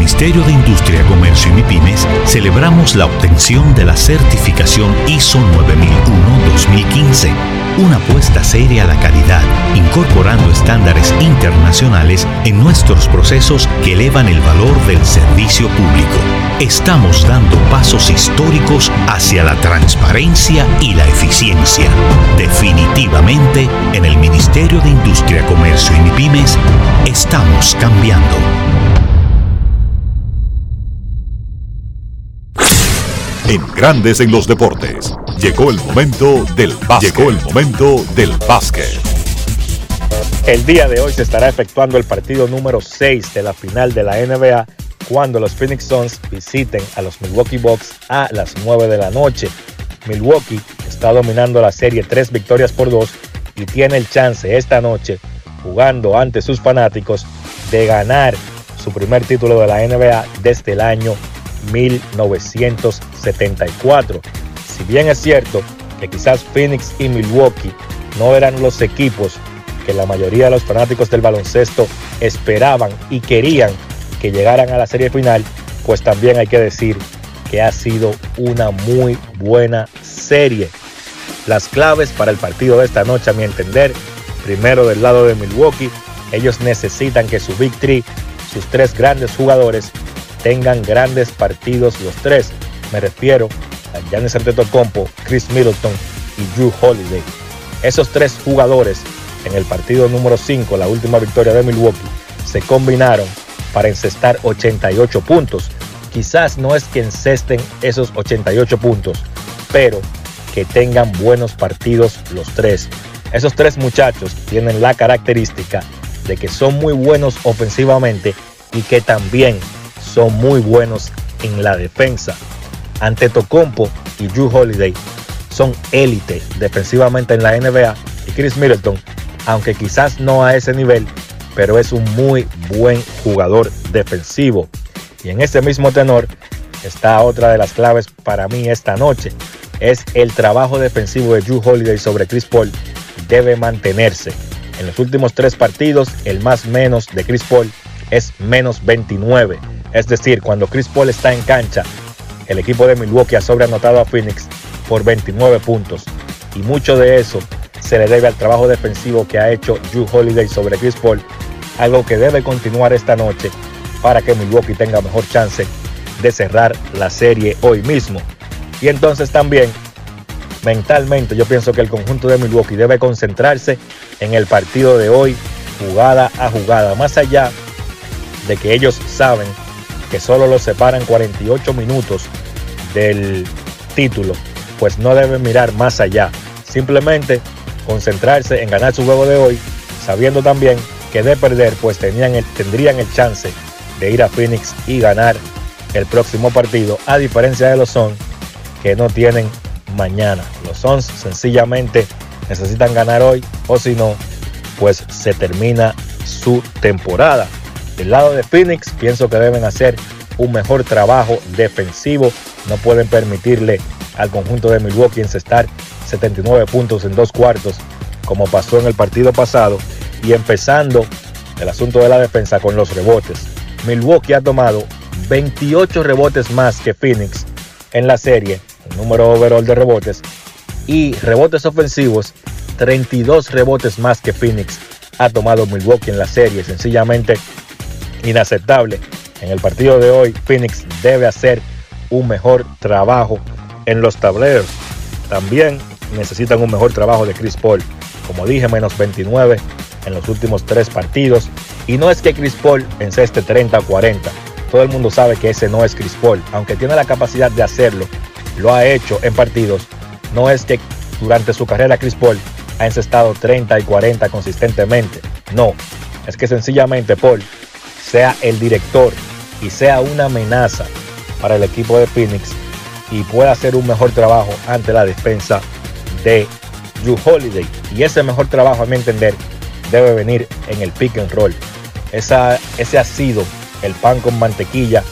Ministerio de Industria, Comercio y MIPIMES celebramos la obtención de la certificación ISO 9001-2015, una apuesta seria a la calidad, incorporando estándares internacionales en nuestros procesos que elevan el valor del servicio público. Estamos dando pasos históricos hacia la transparencia y la eficiencia. Definitivamente, en el Ministerio de Industria, Comercio y MIPIMES estamos cambiando. En Grandes en los deportes. Llegó el momento del básquet. Llegó el momento del básquet. El día de hoy se estará efectuando el partido número 6 de la final de la NBA cuando los Phoenix Suns visiten a los Milwaukee Bucks a las 9 de la noche. Milwaukee está dominando la serie 3 victorias por 2 y tiene el chance esta noche, jugando ante sus fanáticos, de ganar su primer título de la NBA desde el año 1974. Si bien es cierto que quizás Phoenix y Milwaukee no eran los equipos que la mayoría de los fanáticos del baloncesto esperaban y querían que llegaran a la serie final, pues también hay que decir que ha sido una muy buena serie. Las claves para el partido de esta noche, a mi entender, primero del lado de Milwaukee, ellos necesitan que su Big Three, sus tres grandes jugadores, tengan grandes partidos los tres. Me refiero a Giannis Antetokounmpo, Chris Middleton y Drew Holiday. Esos tres jugadores en el partido número 5, la última victoria de Milwaukee, se combinaron para encestar 88 puntos. Quizás no es que encesten esos 88 puntos, pero que tengan buenos partidos los tres. Esos tres muchachos tienen la característica de que son muy buenos ofensivamente y que también son muy buenos en la defensa. Ante Tocompo y Drew Holiday son élite defensivamente en la NBA y Chris Middleton, aunque quizás no a ese nivel, pero es un muy buen jugador defensivo. Y en ese mismo tenor está otra de las claves para mí esta noche. Es el trabajo defensivo de Drew Holiday sobre Chris Paul debe mantenerse. En los últimos tres partidos, el más menos de Chris Paul es menos 29. Es decir, cuando Chris Paul está en cancha, el equipo de Milwaukee ha sobreanotado a Phoenix por 29 puntos. Y mucho de eso se le debe al trabajo defensivo que ha hecho Drew Holiday sobre Chris Paul, algo que debe continuar esta noche para que Milwaukee tenga mejor chance de cerrar la serie hoy mismo. Y entonces también, mentalmente, yo pienso que el conjunto de Milwaukee debe concentrarse en el partido de hoy, jugada a jugada, más allá de que ellos saben que solo los separan 48 minutos del título. pues no deben mirar más allá. Simplemente concentrarse en ganar su juego de hoy, sabiendo también que de perder, pues tendrían el chance de ir a Phoenix y ganar el próximo partido, a diferencia de los Suns que no tienen mañana. Los Suns sencillamente necesitan ganar hoy o si no, pues se termina su temporada. Del lado de Phoenix, pienso que deben hacer un mejor trabajo defensivo. No pueden permitirle al conjunto de Milwaukee encestar 79 puntos en dos cuartos, como pasó en el partido pasado. Y empezando el asunto de la defensa con los rebotes. Milwaukee ha tomado 28 rebotes más que Phoenix en la serie, el número overall de rebotes, y rebotes ofensivos, 32 rebotes más que Phoenix ha tomado Milwaukee en la serie, sencillamente inaceptable. En el partido de hoy, Phoenix debe hacer un mejor trabajo en los tableros. También necesitan un mejor trabajo de Chris Paul. Como dije, menos 29 en los últimos tres partidos. Y no es que Chris Paul este 30-40. Todo el mundo sabe que ese no es Chris Paul. Aunque tiene la capacidad de hacerlo, lo ha hecho en partidos. No es que durante su carrera Chris Paul ha encestado 30 y 40 consistentemente. No, es que sencillamente Paul sea el director y sea una amenaza para el equipo de Phoenix y pueda hacer un mejor trabajo ante la defensa de Drew Holiday. Y ese mejor trabajo, a mi entender, debe venir en el pick and roll. Esa, ese ha sido el pan con mantequilla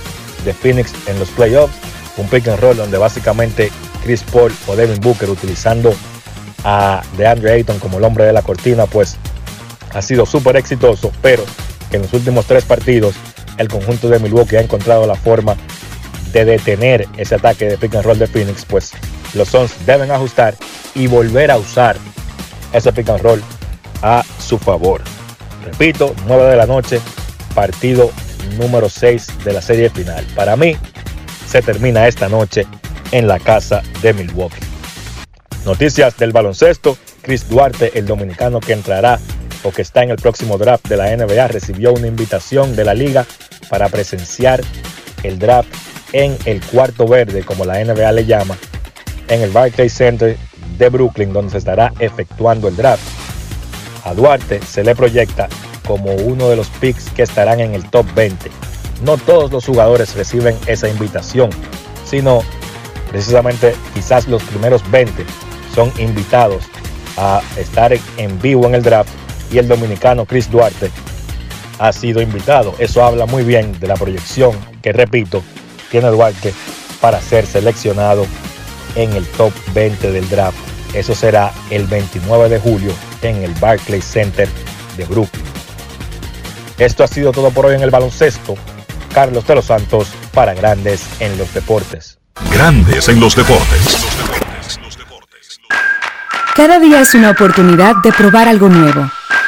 de Phoenix en los playoffs. Un pick and roll donde básicamente Chris Paul o Devin Booker utilizando a DeAndre Ayton como el hombre de la cortina, pues ha sido súper exitoso, pero en los últimos tres partidos el conjunto de Milwaukee ha encontrado la forma de detener ese ataque de pick and roll de Phoenix, pues los Suns deben ajustar y volver a usar ese pick and roll a su favor. Repito, 9 de la noche, partido número 6 de la serie final. Para mí, se termina esta noche en la casa de Milwaukee. Noticias del baloncesto. Chris Duarte, el dominicano que entrará o que está en el próximo draft de la NBA, recibió una invitación de la liga para presenciar el draft en el cuarto verde, como la NBA le llama, en el Barclays Center de Brooklyn, donde se estará efectuando el draft. A Duarte se le proyecta como uno de los picks que estarán en el top 20. No todos los jugadores reciben esa invitación, sino precisamente quizás los primeros 20 son invitados a estar en vivo en el draft y el dominicano Chris Duarte ha sido invitado. Eso habla muy bien de la proyección que, repito, tiene Duarte para ser seleccionado en el top 20 del draft. Eso será el 29 de julio en el Barclays Center de Brooklyn. Esto ha sido todo por hoy en el baloncesto. Carlos de los Santos para Grandes en los Deportes. Grandes en los Deportes. Cada día es una oportunidad de probar algo nuevo.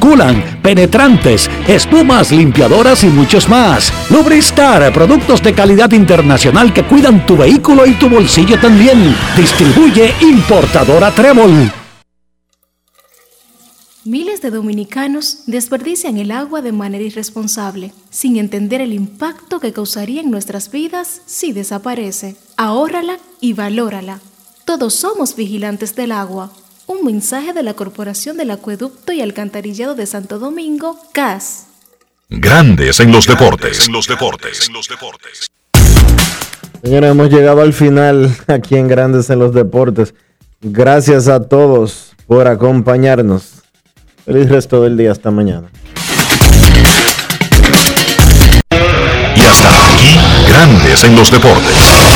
culan, penetrantes, espumas, limpiadoras y muchos más. Lubristar, productos de calidad internacional que cuidan tu vehículo y tu bolsillo también. Distribuye importadora Trébol. Miles de dominicanos desperdician el agua de manera irresponsable, sin entender el impacto que causaría en nuestras vidas si desaparece. Ahórrala y valórala. Todos somos vigilantes del agua. Un mensaje de la Corporación del Acueducto y Alcantarillado de Santo Domingo, CAS. Grandes en los deportes. En los deportes. En los deportes. Señores, hemos llegado al final aquí en Grandes en los Deportes. Gracias a todos por acompañarnos. Feliz resto del día. Hasta mañana. Y hasta aquí, Grandes en los Deportes.